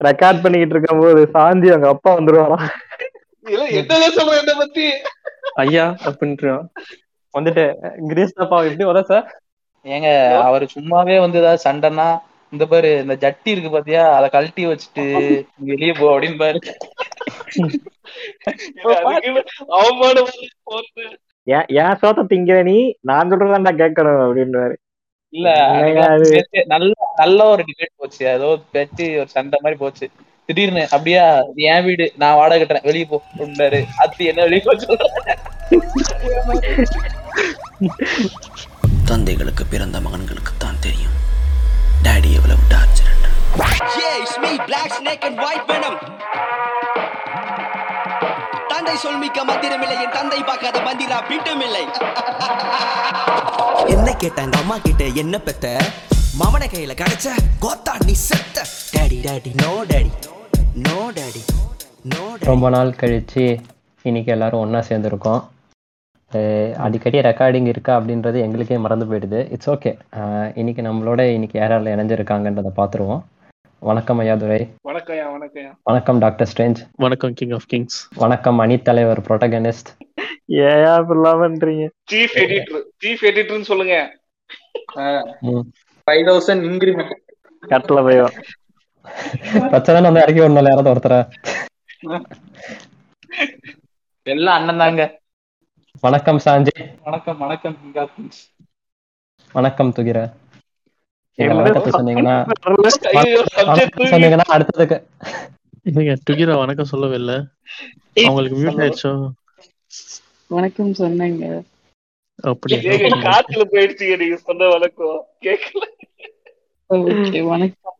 Record பண்ணிக்கிட்டு இருக்கும் போது சாந்தி அவங்க அப்பா என்ன பத்தி? ஐயா வந்துட்டு கிரீஸ் அப்பா எப்படி வர சார்? ஏங்க அவர் சும்மாவே வந்து ஏதாவது சண்டைன்னா இந்த பாரு இந்த ஜட்டி இருக்கு பாத்தியா அத கழட்டி வச்சுட்டு வெளியே போ அப்படின்னு பாரு அவமானம் ஏன் சோத்த திங்கிற நீ? நான் சொல்றதான்டா கேட்கணும் அப்படின்றாரு இல்ல நல்ல நல்ல ஒரு டிபேட் போச்சு. ஏதோ பேச்சு ஒரு சண்டை மாதிரி போச்சு. திடீர்னு அப்படியா என் வீடு நான் வாடகை கட்டுறேன். வெளியே போ அப்படின்னாரு. அத்தி என்ன வெளியே போச்சு தந்தைகளுக்கு பிறந்த மகன்களுக்கு தான் தெரியும். டாடி எவ்வளவு டார்ச்சர். தந்தை சொல்மிக்க மந்திரமில்லை என் தந்தை பார்க்காத மந்திரா பிட்டமில்லை என்ன கேட்ட எங்க அம்மா கிட்ட என்ன பெத்த? மவன கையில கிடைச்ச கோத்தா நீ செத்த daddy daddy no daddy no daddy no ரொம்ப நாள் கழிச்சு இன்னைக்கு எல்லாரும் ஒன்றா சேர்ந்துருக்கோம். அடிக்கடி ரெக்கார்டிங் இருக்கா அப்படின்றது எங்களுக்கே மறந்து போயிடுது. இட்ஸ் ஓகே இன்னைக்கு நம்மளோட இன்னைக்கு யாரால இணைஞ்சிருக்காங்கன்றதை பார்த்துருவோம். வணக்கம் ஐயா துரை. வணக்கம்யா வணக்கம் டாக்டர் ஸ்ட்ரேஞ்ச். வணக்கம் கிங் ஆஃப் கிங்ஸ் வணக்கம் அணித்தலைவர் ப்ரொட்டகனிஸ்ட் ஏயா இப்படிலாம் பண்றீங்க? சீஃப் எடிட்டர் சீஃப் எடிட்டர்னு சொல்லுங்க. ஃபைவ் தௌசண்ட் இன்க்ரிமெண்ட் கட்டில போயும் பிரச்சனை வந்து இறக்கி விடணும் யாராவது ஒருத்தர. எல்லாம் அண்ணன் தாங்க. வணக்கம் சாஞ்சி. வணக்கம் வணக்கம். வணக்கம் துகிர. சொன்னீங்கன்னா சொன்னீங்கன்னா அடுத்ததுக்கு. இல்லைங்க வணக்கம் சொல்லவே இல்ல. அவங்களுக்கு மியூட் ஆயிடுச்சோ? வணக்கம் சொன்னேங்க. காத்துல போயிடுச்சு நீங்க சொன்ன வணக்கம் கேட்கல ஓகே வணக்கம்.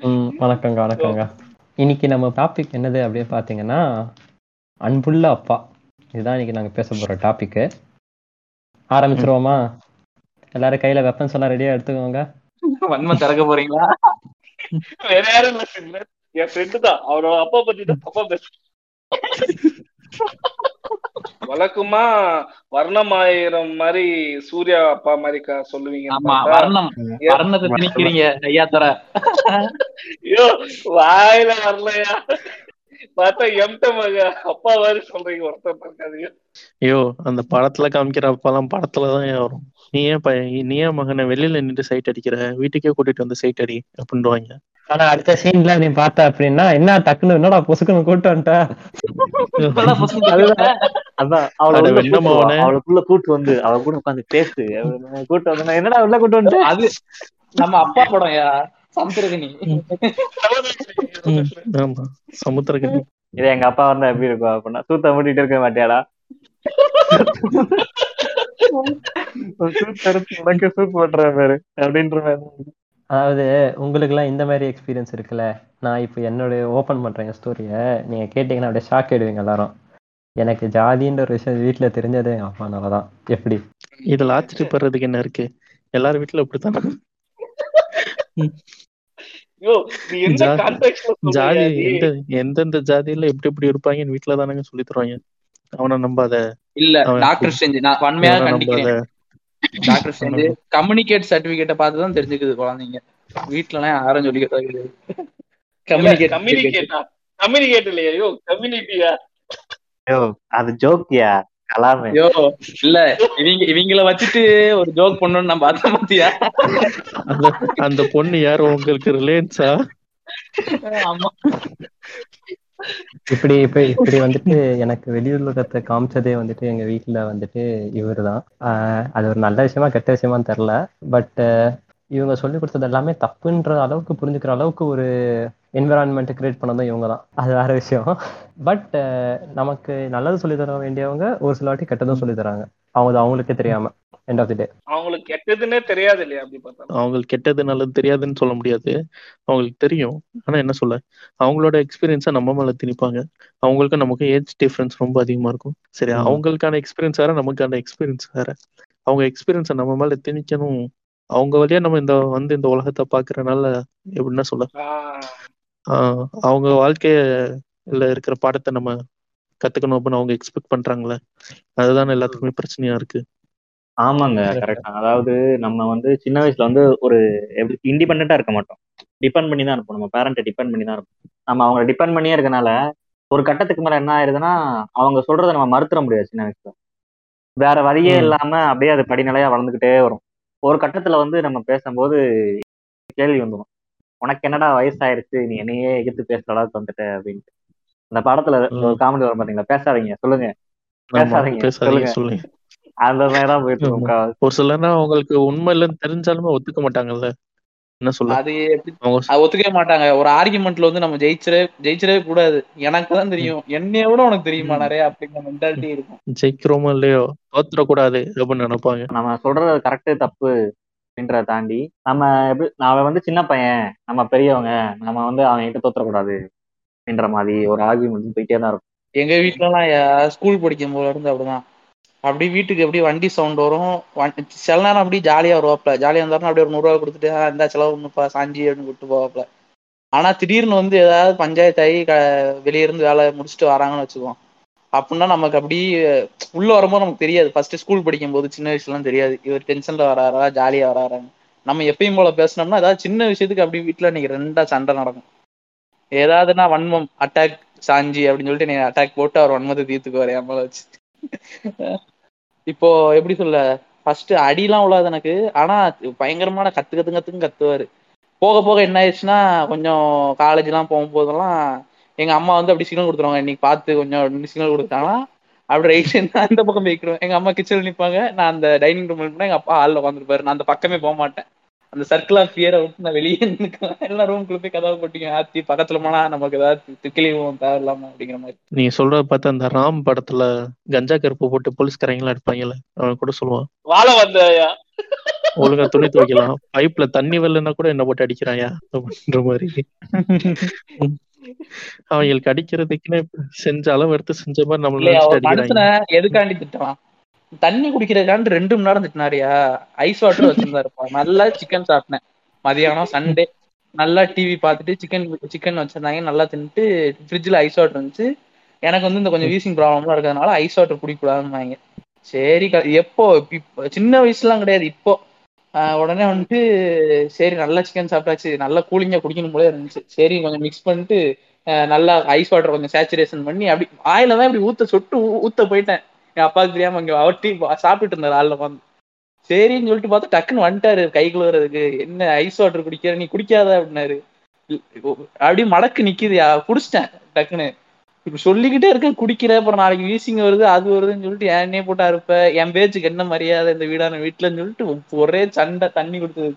ம் வணக்கங்க வணக்கங்க. இன்னைக்கு நம்ம டாபிக் என்னது அப்படின்னு பார்த்தீங்கன்னா அன்புள்ள அப்பா. இதுதான் இன்னைக்கு நாங்கள் பேச போகிற டாபிக்கு ஆரம்பிச்சிருவோமா? எல்லாரும் கையில் வெப்பன்ஸ் எல்லாம் ரெடியாக எடுத்துக்கோங்க. வன்மம் திறக்க போறீங்களா? வேற யாரும் இல்ல என் ஃப்ரெண்டு தான். அவரோட அப்பா பத்தி தான் அப்பா பேச வழக்கமா வர்ணமாயிரம் மாதிரி சூர்யா அப்பா மாதிரி சொல்லுவீங்க ஆமா வர்ணம். வர்ணத்தை திணிக்கிறீங்க ஐயா தர ஐயோ வாயில வரலையா? பார்த்தா எம்ட மக அப்பா மாதிரி சொல்றீங்க ஒருத்தர் இருக்காதீங்க ஐயோ அந்த படத்துல காமிக்கிற அப்பெல்லாம் படத்துல தான் வரும்? நீ ஏன் பையன் நீ ஏன் மகனை வெளியில நின்று சைட் அடிக்கிற? வீட்டுக்கே கூட்டிட்டு வந்து சைட் அடி அப்படின்வாங்க ஆனா அடுத்த சீன்ல நீ பார்த்த அப்படின்னா என்ன டக்குன்னு என்னடா பொசுக்குன்னு கூட்டு வந்துட்ட? அதான். அவளுக்குள்ள கூட்டு வந்து அவ கூட உட்காந்து பேசு. கூட்டு வந்து என்னடா உள்ள கூட்டு வந்து அது நம்ம அப்பா படம் யா? சமுத்திரகனி. ஆமா. சமுத்திரக்கனி இது எங்க அப்பா வந்தா எப்படி இருக்கும் அப்படின்னா சூத்த மூட்டிட்டு இருக்க மாட்டியாடா? சூத் எடுத்து உனக்கு சூப் பண்ற பாரு அப்படின்ற மாதிரி. அதாவது உங்களுக்குலாம் இந்த மாதிரி எக்ஸ்பீரியன்ஸ் இருக்குல்ல? நான் இப்போ என்னோட ஓப்பன் பண்றேன் ஸ்டோரியை நீங்க கேட்டீங்கன்னா அப்படியே ஷாக் ஆயிடுவீங்க எல்லாரும். எனக்கு ஜாதின்ற ஒரு விஷயம் வீட்டுல தெரிஞ்சதே எங்க அப்பானால தான். எப்படி? இதுல ஆச்சரியப்படுறதுக்கு என்ன இருக்கு? எல்லாரும் வீட்டுல இப்படித்தான் ஜாதி எந்த எந்தெந்த ஜாதியில எப்படி எப்படி இருப்பாங்கன்னு வீட்டுல தானங்க சொல்லி தருவாங்க. அவனை நம்பாத. இல்ல டாக்டர் செஞ்சு நான் வன்மையா இவனை கண்டிக்கிறேன். டாக்டர் செஞ்சு கம்யூனிகேட் சர்டிபிகேட்டை பார்த்து தான் தெரிஞ்சுக்குது குழந்தைங்க. வீட்டுல எல்லாம் யாரும் சொல்லிக்கிறதா கிடையாது கம்யூனிகேட் கம்யூனிகேட்டா கம்யூனிகேட் இல்லையா? ஐயோ கம்யூனிட்டியா ஐயோ அது ஜோக்கியா கலாமே. ஐயோ இல்ல இவங்க இவங்கள வச்சுட்டு ஒரு ஜோக் பண்ணணும்னு நான் பார்த்தேன் பாத்தியா அந்த அந்த பொண்ணு யாரு? உங்களுக்கு ரிலேன்ஸா ஆமா. இப்படி இப்ப இப்படி வந்துட்டு எனக்கு வெளியுலகத்தை காமிச்சதே வந்துட்டு எங்க வீட்டுல வந்துட்டு இவர் தான் அது ஒரு நல்ல விஷயமா கெட்ட விஷயமான்னு தெரில பட் இவங்க சொல்லி கொடுத்தது எல்லாமே தப்புன்ற அளவுக்கு புரிஞ்சுக்கிற அளவுக்கு ஒரு என்விரான்மெண்ட் கிரியேட் பண்ணதும் இவங்க தான் அது வேற விஷயம். பட் நமக்கு நல்லது சொல்லி தர வேண்டியவங்க ஒரு சில வாட்டி கெட்டதும் சொல்லி தராங்க. அவங்க அவங்களுக்கே தெரியாம எண்ட் ஆஃப் தி டே அவங்களுக்கு கெட்டதுன்னே தெரியாது இல்லையா அப்படி பார்த்தா? அவங்களுக்கு கெட்டது நல்லது தெரியாதுன்னு சொல்ல முடியாது. அவங்களுக்கு தெரியும். ஆனா என்ன சொல்ல? அவங்களோட எக்ஸ்பீரியன்ஸை நம்ம மேல திணிப்பாங்க. அவங்களுக்கு நமக்கு ஏஜ் டிஃபரன்ஸ் ரொம்ப அதிகமா இருக்கும். சரி. அவங்களுக்கான எக்ஸ்பீரியன்ஸ் வேற நமக்கான எக்ஸ்பீரியன்ஸ் வேற. அவங்க எக்ஸ்பீரியன்ஸை நம்ம மேல திணிக்கணும். அவங்க வழியா நம்ம இந்த வந்து இந்த உலகத்தை பாக்குறதுனால எப்படின்னா சொல்ல? அவங்க வாழ்க்கையில இருக்கிற பாடத்தை நம்ம கத்துக்கணும் அப்படின்னு அவங்க எக்ஸ்பெக்ட் பண்றாங்களே? அதுதான் எல்லாத்துக்குமே பிரச்சனையா இருக்கு. ஆமாங்க கரெக்ட் அதாவது நம்ம வந்து சின்ன வயசுல வந்து ஒரு இண்டிபெண்டா இருக்க மாட்டோம். டிபெண்ட் பண்ணி தான் இருப்போம். நம்ம பேரண்ட்டை டிபெண்ட் பண்ணி தான் இருப்போம். நம்ம அவங்கள டிபெண்ட் பண்ணியே இருக்கனால ஒரு கட்டத்துக்கு மேல என்ன ஆயிருதுன்னா அவங்க சொல்றதை நம்ம மறுத்துற முடியாது சின்ன வயசுல. வேற வழியே. இல்லாம அப்படியே அது படிநிலையா வளர்ந்துகிட்டே வரும். ஒரு கட்டத்துல வந்து நம்ம பேசும்போது கேள்வி வந்துடும் உனக்கு என்னடா வயசாயிருச்சு? நீ என்னையே எதிர்த்து பேசுற அளவுக்கு வந்துட்ட அப்படின்ட்டு. அந்த படத்துல ஒரு. காமெடி வரும் பாத்தீங்களா? பேசாதீங்க சொல்லுங்க. பேசாதீங்க சொல்லுங்க. சொல்லுங்க. அந்த மாதிரிதான் போயிட்டு. ஒரு சிலர்னா அவங்களுக்கு உண்மை இல்லைன்னு தெரிஞ்சாலுமே ஒத்துக்க மாட்டாங்கல்ல? என்ன சொல்ல? அது எப்படி? அவங்க அது ஒத்துக்கவே மாட்டாங்க. ஒரு ஆர்குமெண்ட்ல வந்து நம்ம ஜெயிச்சிடவே ஜெயிச்சிடவே கூடாது. எனக்கு தான் தெரியும். என்னைய விட உனக்கு தெரியுமா. நிறைய அப்படிங்கிற மென்டாலிட்டி இருக்கும். ஜெயிக்கிறோமோ இல்லையோ தோத்துறக்கூடாது அப்படின்னு நினைப்பாங்க. நம்ம சொல்றது கரெக்டு தப்பு அப்படின்றத தாண்டி நம்ம எப்படி நான் வந்து சின்ன பையன். நம்ம பெரியவங்க. நம்ம வந்து அவங்க கிட்ட தோத்துறக்கூடாது அப்படின்ற மாதிரி ஒரு ஆர்குமெண்ட் போயிட்டே தான் இருக்கும். எங்க வீட்டுலலாம் எல்லாம் ஸ்கூல் படிக்கும் போது இருந்து அப்படிதான். அப்படி வீட்டுக்கு எப்படி வண்டி சவுண்ட் வரும்? சில நேரம் அப்படி ஜாலியா வருவாப்ல ஜாலியா இருந்தாலும் அப்படியே ஒரு நூறு ரூபா கொடுத்துட்டு இந்த செலவு ஒண்ணுப்பா சாஞ்சி அப்படின்னு கூப்பிட்டு போவாப்ல ஆனா திடீர்னு வந்து ஏதாவது பஞ்சாயத்து ஆகி க- வெளியிருந்து வேலை முடிச்சுட்டு வராங்கன்னு வச்சுக்குவோம் அப்படின்னா நமக்கு அப்படி உள்ள வரும்போது நமக்கு தெரியாது. ஃபர்ஸ்ட் ஸ்கூல் படிக்கும் போது சின்ன வயசுலாம் தெரியாது. இவர் டென்ஷன்ல வராரா ஜாலியா வராரான்னு. நம்ம எப்பயும் போல பேசினோம்னா ஏதாவது சின்ன விஷயத்துக்கு அப்படி வீட்டுல இன்னைக்கு ரெண்டா சண்டை நடக்கும். ஏதாவதுனா வன்மம் அட்டாக் சாஞ்சி அப்படின்னு சொல்லிட்டு நீ அட்டாக் போட்டு அவர் வன்மத்தை தீர்த்துக்குவாரு என் மேல வச்சு. இப்போ எப்படி சொல்ல ஃபர்ஸ்ட் அடிலாம் உள்ளாது எனக்கு. ஆனா பயங்கரமான கத்து கத்து கத்துன்னு கத்துவாரு. போக போக என்ன ஆயிடுச்சுன்னா கொஞ்சம் காலேஜ் எல்லாம் போகும்போதெல்லாம் எங்க அம்மா வந்து அப்படி சிக்னல் கொடுத்துருவாங்க. இன்னைக்கு பார்த்து கொஞ்சம் சிக்னல் கொடுத்தாங்கன்னா அப்படி ரைட் நான் இந்த பக்கம் போய்க்கிடுவேன். எங்க அம்மா கிச்சன்ல நிப்பாங்க. நான் அந்த டைனிங் ரூம்ல இருப்பேன் எங்க அப்பா ஹாலில் உட்காந்துருப்பாரு நான் அந்த பக்கமே போக மாட்டேன். அந்த சர்க்கிள் ஆஃப் ஃபியரை விட்டு நான் வெளியே நிற்குவேன் எல்லாம் ரூம்குள்ள போய் கதவை போட்டிங்க ஆத்தி பக்கத்துல போனா நமக்கு ஏதாவது திக்கிலிவும் தேவையில்லாம அப்படிங்கிற மாதிரி. நீங்க சொல்றத பார்த்தா அந்த ராம் படத்துல கஞ்சா கருப்பு போட்டு போலீஸ்காரங்களாம் இருப்பாங்கல்ல அவன் கூட சொல்லுவான். வாழ வந்தாயா? ஒழுங்கா துணி துவைக்கலாம். பைப்ல தண்ணி வரலன்னா கூட என்ன போட்டு அடிக்கிறாயா? அப்படின்ற மாதிரி. அவங்களுக்கு அடிக்கிறதுக்குன்னு செஞ்ச அளவு எடுத்து செஞ்ச மாதிரி நம்மள எதுக்காண்டி திட்டலாம் தண்ணி குடிக்கிறதுக்காண்டு ரெண்டு மணி நேரம் திட்டினாரியா ஐஸ் வாட்டர் வச்சிருந்தாருப்பா நல்லா சிக்கன் சாப்பிட்டேன். மதியானம் சண்டே நல்லா டிவி பார்த்துட்டு சிக்கன் சிக்கன் வச்சிருந்தாங்க. நல்லா தின்னுட்டு ஃப்ரிட்ஜில் ஐஸ் வாட்டர் இருந்துச்சு. எனக்கு வந்து இந்த கொஞ்சம் வீசிங் ப்ராப்ளம்லாம் இருக்கிறதுனால ஐஸ் வாட்டர் குடிக்கூடாதுன்னாங்க சரி எப்போ? இப்போ சின்ன வயசுலாம் கிடையாது. இப்போ ஆஹ் உடனே வந்துட்டு சரி நல்லா சிக்கன் சாப்பிட்டாச்சு. நல்லா கூலிங்கா குடிக்கணும் போல இருந்துச்சு. சரி கொஞ்சம் மிக்ஸ் பண்ணிட்டு நல்லா ஐஸ் வாட்டர் கொஞ்சம் சேச்சுரேஷன் பண்ணி அப்படி ஆயில தான் இப்படி ஊத்த சொட்டு ஊத்த போயிட்டேன். என் அப்பாவுக்கு தெரியாம இங்க அவர் டீ சாப்பிட்டுட்டு இருந்தாரு ஆள்ல வந்து சரின்னு சொல்லிட்டு பார்த்தா டக்குன்னு வந்துட்டாரு கை கழுவுறதுக்கு. என்ன ஐஸ் வாட்டர் குடிக்கிற நீ குடிக்காத அப்படின்னாரு. அப்படியே மடக்கு நிக்குதுயா குடிச்சிட்டேன் டக்குன்னு. இப்ப சொல்லிக்கிட்டே இருக்கேன் குடிக்கிற அப்புறம் நாளைக்கு வீசிங் வருது அது வருதுன்னு சொல்லிட்டு என்னையே போட்டா இருப்ப என் பேச்சுக்கு என்ன மரியாதை இந்த வீடான வீட்டுலன்னு சொல்லிட்டு ஒரே சண்டை தண்ணி கொடுத்தது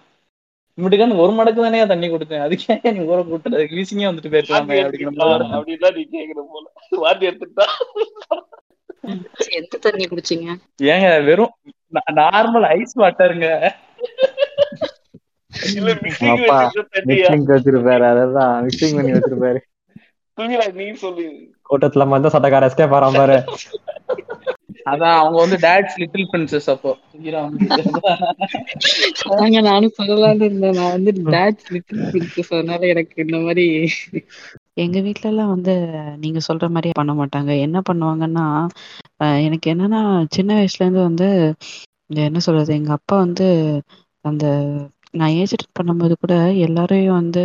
இம்மிட்டுக்கான ஒரு மடக்கு தானே தண்ணி கொடுத்தேன் அதுக்கே நீ ஊற கூட்டது அதுக்கு வீசிங்கே வந்துட்டு போயிருக்கலாமே எடுத்துக்கிட்டா மாதிரி. அப்படின்லாம் நீ கேக்குற போல. வாந்தி எடுத்துக்கிட்டா. எந்த தண்ணி குடிச்சீங்க? ஏங்க வெறும் நார்மல் ஐஸ் வாட்டருங்க கூட்டத்துல மந்த சட்டக்கார எஸ்கேப் ஆறாம பாரு. அதான் அவங்க வந்து டேட்ஸ் லிட்டில் பிரின்சஸ் அப்போ. நானும் சொல்லலாம்னு இருந்தேன். நான் வந்து டேட் லிட்டில் பிரின்சஸ் அதனால எனக்கு இந்த மாதிரி எங்க வீட்ல எல்லாம் வந்து நீங்க சொல்ற மாதிரியே பண்ண மாட்டாங்க. என்ன பண்ணுவாங்கன்னா அஹ் எனக்கு என்னன்னா சின்ன வயசுல இருந்து வந்து என்ன சொல்றது எங்க அப்பா வந்து அந்த நான் ஏஜ் அட்டன் பண்ணும்போது கூட எல்லாரையும் வந்து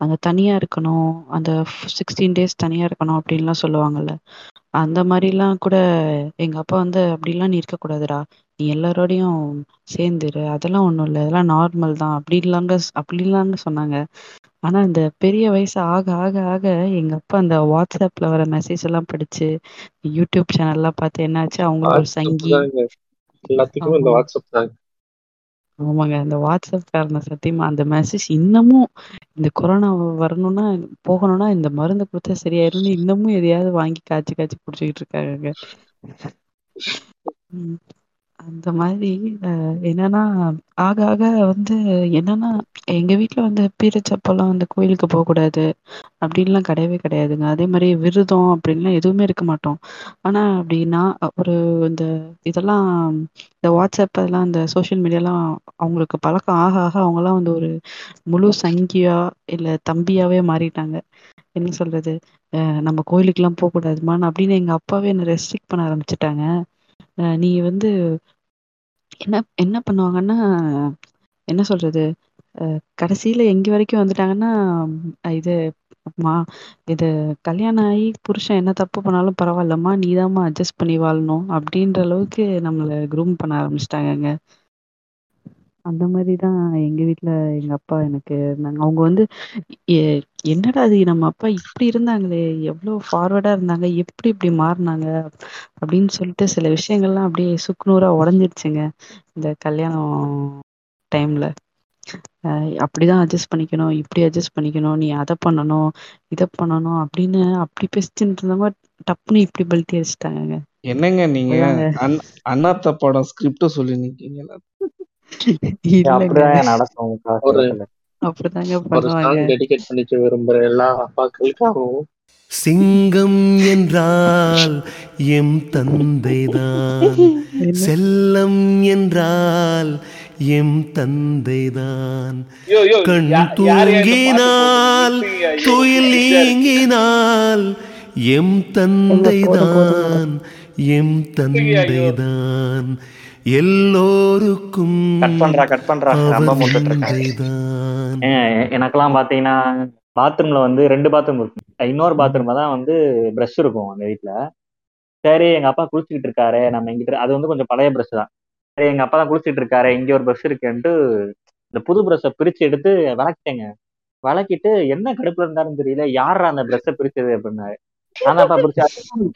அந்த தனியா இருக்கணும் அந்த சிக்ஸ்டீன் டேஸ் தனியா இருக்கணும் அப்படின்லாம் சொல்லுவாங்கல்ல. அந்த மாதிரிலாம் கூட எங்க அப்பா வந்து அப்படிலாம் நீ இருக்கக்கூடாதுடா. நீ எல்லாரோடையும் சேர்ந்துரு. அதெல்லாம் ஒண்ணும் இல்லை. அதெல்லாம் நார்மல் தான். அப்படிலாங்க அப்படிலாங்க சொன்னாங்க. ஆனா இந்த பெரிய வயசு ஆக ஆக ஆக எங்க அப்பா அந்த வாட்ஸ்அப்ல வர மெசேஜ் எல்லாம் படிச்சு யூடியூப் சேனல் எல்லாம் பார்த்து என்னாச்சு? அவங்களும் ஒரு சங்கி. எல்லாத்துக்குமே இந்த வாட்ஸ்அப் தாங்க. ஆமாங்க அந்த வாட்ஸ்அப் காரணம் சத்தியமா அந்த மெசேஜ் இன்னமும் இந்த கொரோனா வரணும்னா போகணும்னா இந்த மருந்து கொடுத்தா சரியாயிரும்னு இன்னமும் எதையாவது வாங்கி காய்ச்சி காய்ச்சி குடிச்சுக்கிட்டு இருக்காங்க ம். அந்த மாதிரி அஹ், என்னன்னா ஆக ஆக வந்து என்னன்னா எங்க வீட்ல வந்து பீரச்சப்பெல்லாம் வந்து கோயிலுக்கு போக கூடாது அப்படின்லாம் கிடையவே கிடையாதுங்க. அதே மாதிரி விரதம் அப்படின்லாம் எதுவுமே இருக்க மாட்டோம். ஆனா அப்படின்னா ஒரு இந்த இதெல்லாம் இந்த வாட்ஸ்அப் அதெல்லாம் இந்த சோசியல் மீடியாலாம் அவங்களுக்கு பழக்கம் ஆக ஆக அவங்கலாம் வந்து ஒரு முழு சங்கியா இல்ல தம்பியாவே மாறிட்டாங்க. என்ன சொல்றது? அஹ் நம்ம கோயிலுக்கெல்லாம் போக கூடாதுமான்னு அப்படின்னு எங்க அப்பாவே என்ன ரெஸ்ட்ரிக்ட் பண்ண ஆரம்பிச்சுட்டாங்க. அஹ் நீ வந்து என்ன என்ன பண்ணுவாங்கன்னா என்ன சொல்றது? அஹ் கடைசியில எங்க வரைக்கும் வந்துட்டாங்கன்னா இது மா இது கல்யாணம் ஆகி புருஷன் என்ன தப்பு பண்ணாலும் பரவாயில்லம்மா நீதாம்மா அட்ஜஸ்ட் பண்ணி வாழணும் அப்படின்ற அளவுக்கு நம்மள குரூம் பண்ண ஆரம்பிச்சிட்டாங்கங்க. அந்த மாதிரி தான் எங்க வீட்ல எங்க அப்பா எனக்கு இருந்தாங்க. அவங்க வந்து எ- என்னடா இது நம்ம அப்பா இப்படி இருந்தாங்களே எவ்வளவு ஃபார்வர்டா இருந்தாங்க எப்படி இப்படி மாறினாங்க அப்படின்னு சொல்லிட்டு சில விஷயங்கள்லாம் அப்படியே சுக்குநூறா உடஞ்சிடுச்சுங்க இந்த கல்யாணம் டைம்ல அப்படிதான் அட்ஜஸ்ட் பண்ணிக்கணும் இப்படி அட்ஜஸ்ட் பண்ணிக்கணும் நீ அதை பண்ணணும் இதை பண்ணணும் அப்படின்னு அப்படி பேசிட்டு இருந்தவங்க டப்புன்னு இப்படி பல்ட்டி அடிச்சிட்டாங்க என்னங்க நீங்க? அதாங்க. அண்- அண்ணாத்த படம் ஸ்கிரிப்ட் சொல்லி நிக்கீங்களா சிங்கம் என்றால் எம் தந்தைதான். செல்லம் என்றால் எம் தந்தைதான். கண் தூங்கினால் துயில் நீங்கினால் எம் தந்தைதான். எம் தந்தைதான். எல்லோருக்கும் கட் பண்றா கட் பண்றா. ரொம்ப முட்டுட்டு இருக்காங்க எனக்கெல்லாம் பாத்தீங்கன்னா பாத்ரூம்ல வந்து ரெண்டு பாத்ரூம் இருக்கும் இன்னொரு பாத்ரூம்ல தான் வந்து ப்ரஷ் இருக்கும் அந்த வீட்ல. சரி எங்க அப்பா குளிச்சுக்கிட்டு இருக்காரு. நம்ம எங்கிட்ட அது வந்து கொஞ்சம் பழைய ப்ரஷ் தான். சரி எங்க அப்பா தான் குளிச்சுட்டு இருக்காரு. இங்க ஒரு ப்ரஷ் இருக்குன்ட்டு இந்த புது ப்ரஷ்ஷை பிரிச்சு எடுத்து விளக்கிட்டேங்க விளக்கிட்டு என்ன கடுப்புல இருந்தாலும் தெரியல. யாரா அந்த ப்ரஷ்ஷை பிரிச்சது அப்படின்னாரு. பிரிச்சு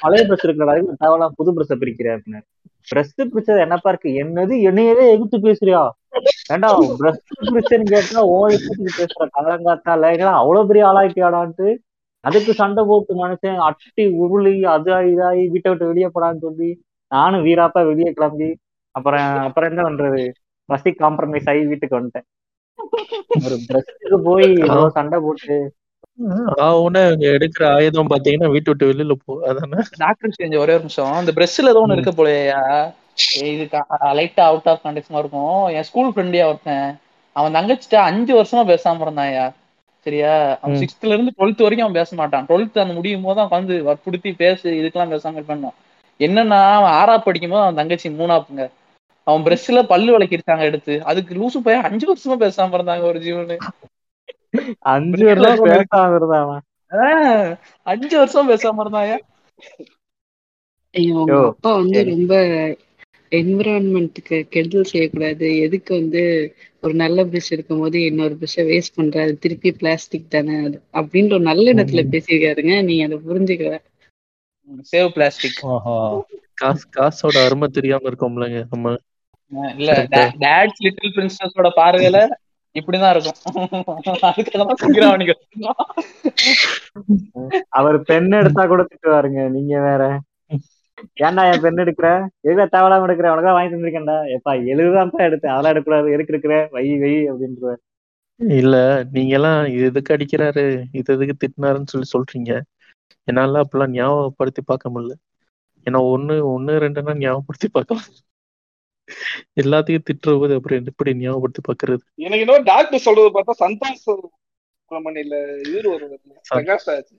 பழைய பிரஸ் இருக்கிற புது பிரஸ் பிரிக்கிறேன் அப்படின்னாரு. பிரஸ் பிரிச்சது என்னப்பா இருக்கு? என்னது? என்னையவே எகுத்து பேசுறியா? ஏண்டா பிரஸ் பிரிச்சேன்னு கேட்டா ஓ கூட்டிட்டு பேசுற காலங்காத்தால? அவ்வளவு பெரிய ஆளாக்கியாடான்ட்டு. அதுக்கு சண்டை போட்டு மனுஷன் அட்டி உருளி அது இதாகி வீட்டை விட்டு வெளியே போடான்னு சொல்லி நானும் வீராப்பா வெளியே கிளம்பி அப்புறம் அப்புறம் என்ன பண்றது? பசி காம்ப்ரமைஸ் ஆகி வீட்டுக்கு வந்துட்டேன். ஒரு பிரஸ்க்கு போய் சண்டை போட்டு இங்க எடுக்கிற ஆயுதம் பாத்தீங்கன்னா வீட்டு விட்டு வெளியில போ அதானே? டாக்டர் செஞ்ச ஒரே ஒரு நிமிஷம். இந்த பிரஸ்ல ஏதோ ஒண்ணு. இருக்க போலயா இது லைட்டா அவுட் ஆஃப் கண்டிஷனா இருக்கும். என் ஸ்கூல் ஃப்ரெண்டியா ஒருத்தன் அவன் தங்கச்சிட்ட அஞ்சு வருஷமா பேசாம இருந்தான்யா சரியா? அவன். சிக்ஸ்த்ல இருந்து டுவெல்த் வரைக்கும் அவன் பேச மாட்டான். டுவெல்த் அந்த முடியும் போது தான் உட்காந்து வற்புறுத்தி பேசு இதுக்கெல்லாம் பேசாம இருப்பான் என்னன்னா அவன் ஆறா படிக்கும் போது அவன் தங்கச்சி மூணாப்புங்க அவன் பிரஷ்ல பல்லு விளக்கிருக்காங்க எடுத்து. அதுக்கு லூசு பையன் அஞ்சு வருஷமா பேசாம இருந்தாங்க ஒரு ஜீவனு. அஞ்சு வருஷம் பேசாம இருந்தா அவன்? ஆஹ், அஞ்சு வருஷம் பேசாம இருந்தாயா ஐயோ உங்க அப்பா வந்து ரொம்ப என்விரான்மெண்ட்டுக்கு கெடுதல் செய்யக்கூடாது. எதுக்கு வந்து ஒரு நல்ல பிரஷ் இருக்கும்போது இன்னொரு பிரஷ்ஷை வேஸ்ட் பண்றாரு திருப்பி பிளாஸ்டிக் தானே அது. அப்படின்ற ஒரு நல்ல ம். பேசியிருக்காருங்க. நீங்க அதை புரிஞ்சுக்கல. சேவ் பிளாஸ்டிக் காசு காசோட அருமை தெரியாம இருக்கோம்லங்க நம்ம. இல்ல டேட்ஸ் லிட்டில் பிரின்சஸோட பார்வையில இப்படிதான் இருக்கும். தான் அவர் பெண் எடுத்தா கூட திட்டுவாருங்க. நீங்க வேற. ஏன்டா என் பெண் எடுக்கிற? எதுல தேவையில்லாம எடுக்கிற உனக்கு வாங்கி தந்திருக்கேன்டா. எப்பா எழுதுதான் எடுத்தேன் அதெல்லாம் எடுக்கக்கூடாது. எதுக்கு எடுக்கிற? வை வை அப்படின்றாரு இல்ல நீங்க எல்லாம் இது எதுக்கு அடிக்கிறாரு? இது எதுக்கு திட்டினாருன்னு சொல்லி சொல்றீங்க. என்னால அப்பெல்லாம் ஞாபகப்படுத்தி பார்க்க முடியல. ஏன்னா ஒண்ணு ஒண்ணு ரெண்டுன்னா ஞாபகப்படுத்தி பார்க்கலாம். எல்லாத்தையும் திட்டுற போது அப்புறம் எப்படி ஞாபகப்படுத்தி பாக்குறது எனக்கு இன்னும் டாக்டர் சொல்றது பார்த்தா சந்தோஷ் சுப்பிரமணியில இவரு பிரகாஷ் ராஜ்.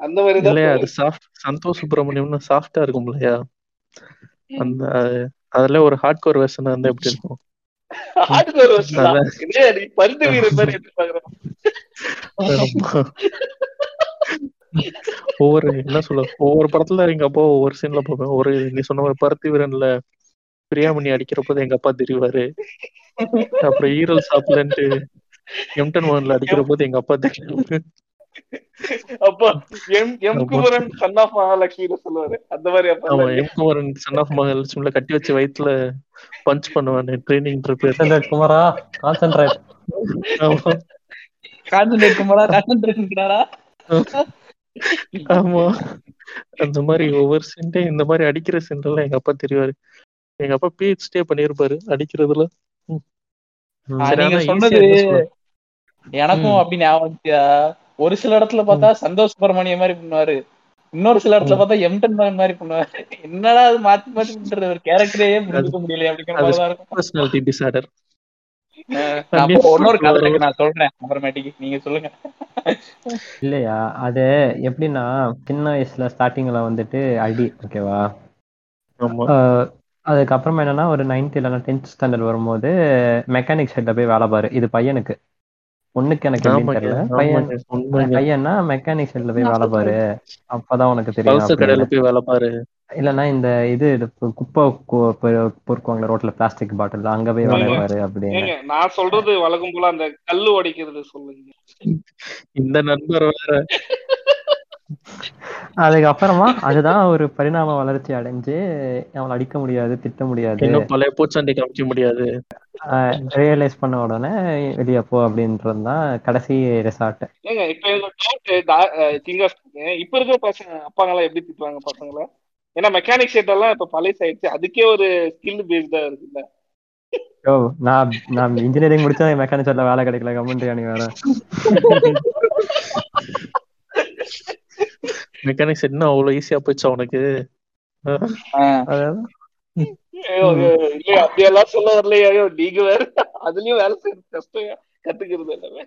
அந்த மாதிரி இல்லையா அது சாஃப்ட் சந்தோஷ் சுப்பிரமணியம்னு சாஃப்டா இருக்கும் இல்லையா? அந்த அதுல ஒரு ஹார்ட் கோர் வெர்ஷன் இருந்தா எப்படி இருக்கும்? ஒரு. ஒவ்வொரு என்ன சொல்ல ஒவ்வொரு படத்துல எங்க அப்பா ஒவ்வொரு சீன்ல பார்ப்பேன். ஒரு நீ சொன்ன மாதிரி பருத்தி வீரன்ல பிரியாமணி அடிக்கிறப்போ எங்க அப்பா தெரிவாரு. அப்புறம் ஈரல் சாப்பிடலன்ட்டு எம்டன் மோகன்ல அடிக்கிற போது எங்க அப்பா தெரியும் அப்பா எம் எம் ஆமா. குமரன் சன் ஆஃப் மகாலட்சுமி சொல்லுவாரு. அந்த மாதிரி அப்பா. ஆமா இல்ல எம் குமரன் சன் ஆஃப் மகாலட்சுமில கட்டி வச்சு வயித்துல பஞ்ச் பண்ணுவானே ட்ரைனிங் கான்சென்ட்ரேட் குமாரா கான்சென்ட்ரேட். ஆமா. கான்சென்ட்ரேட் குமாரா ஆமா. அந்த மாதிரி ஒவ்வொரு சீன்டே இந்த மாதிரி அடிக்கிற சீன்லாம் எங்க அப்பா தெரிவாரு. எங்க அப்பா பிஹெச்டே பண்ணிருப்பாரு அடிக்கிறதுல. நீங்க சொன்னது எனக்கும் அப்படி ஞாபகம். ஒரு சில இடத்துல பார்த்தா சந்தோஷ் சுப்பிரமணியம் மாதிரி பண்ணுவாரு. இன்னொரு சில இடத்துல. பார்த்தா எம்டன் மகன் மாதிரி பண்ணுவாரு. என்னடா அது மாத்தி மாத்தி பண்றது? ஒரு கேரக்டரே புரிஞ்சுக்க முடியல அப்படிங்கிற இருக்கும். பர்சனாலிட்டி டிசார்டர் நான் அப்போ இன்னொரு கதை இருக்கு. நான் சொல்றேன் அப்புறமேட்டிக்கு. நீங்க சொல்லுங்க. இல்லையா? அது எப்படின்னா சின்ன வயசுல ஸ்டார்டிங்ல வந்துட்டு அடி ஓகேவா அதுக்கப்புறமா என்னன்னா ஒரு நைன்த் இல்லைன்னா டென்த் ஸ்டாண்டர்ட் வரும்போது மெக்கானிக் ஷெட்ல போய் வேலை பாரு. இது பையனுக்கு. பொண்ணுக்கு எனக்கு எப்படின்னு தெரியல. பையன் ஆமாங்க உண்மைங்க பையனா மெக்கானிக் ஷெட்ல போய் வேலை பாரு. அப்பதான் உனக்கு தெரியும் இல்லைன்னா இந்த இது குப்பை பொறுக்குவாங்களே ரோட்ல பிளாஸ்டிக் பாட்டில் அங்க போய் வேலை பாரு அப்படின்னு. நான் சொல்றது வழக்கம் போல அந்த கல்லு உடைக்கிறது சொல்லுங்க. இந்த நண்பர் வேற. அதுக்கப்புறமா அதுதான் ஒரு பரிணாம வளர்ச்சி அடைஞ்சு அவளை அடிக்க முடியாது திட்ட முடியாது. இன்னும் பழைய பூச்சாண்டி காமிக்க முடியாது. ரியலைஸ் பண்ண உடனே வெளியே போ அப்படின்றது தான் கடைசி ரெசார்ட் ஏங்க இப்ப இப்ப இருக்கிற பசங்க அப்பாங்க எல்லாம் எப்படி திட்டுவாங்க பசங்களை? ஏன்னா மெக்கானிக் ஷெட் எல்லாம் இப்ப பழைய ஆயிடுச்சு அதுக்கே ஒரு ஸ்கில் பேஸ்டா இருக்குல்ல. ஓ நான் நான் இன்ஜினியரிங் முடிச்சா மெக்கானிக் ஷெட்ல வேலை கிடைக்கல கமெண்ட்ரியா நீ வேற? மெக்கானிக்ஸ் என்ன அவ்வளவு ஈஸியா ஐயோ, இல்லையா அப்படியெல்லாம் சொல்ல வரலையா. நீங்க வேற அதுலயும் வேலை செய்யறது கஷ்டம் கத்துக்கிறது எல்லாமே.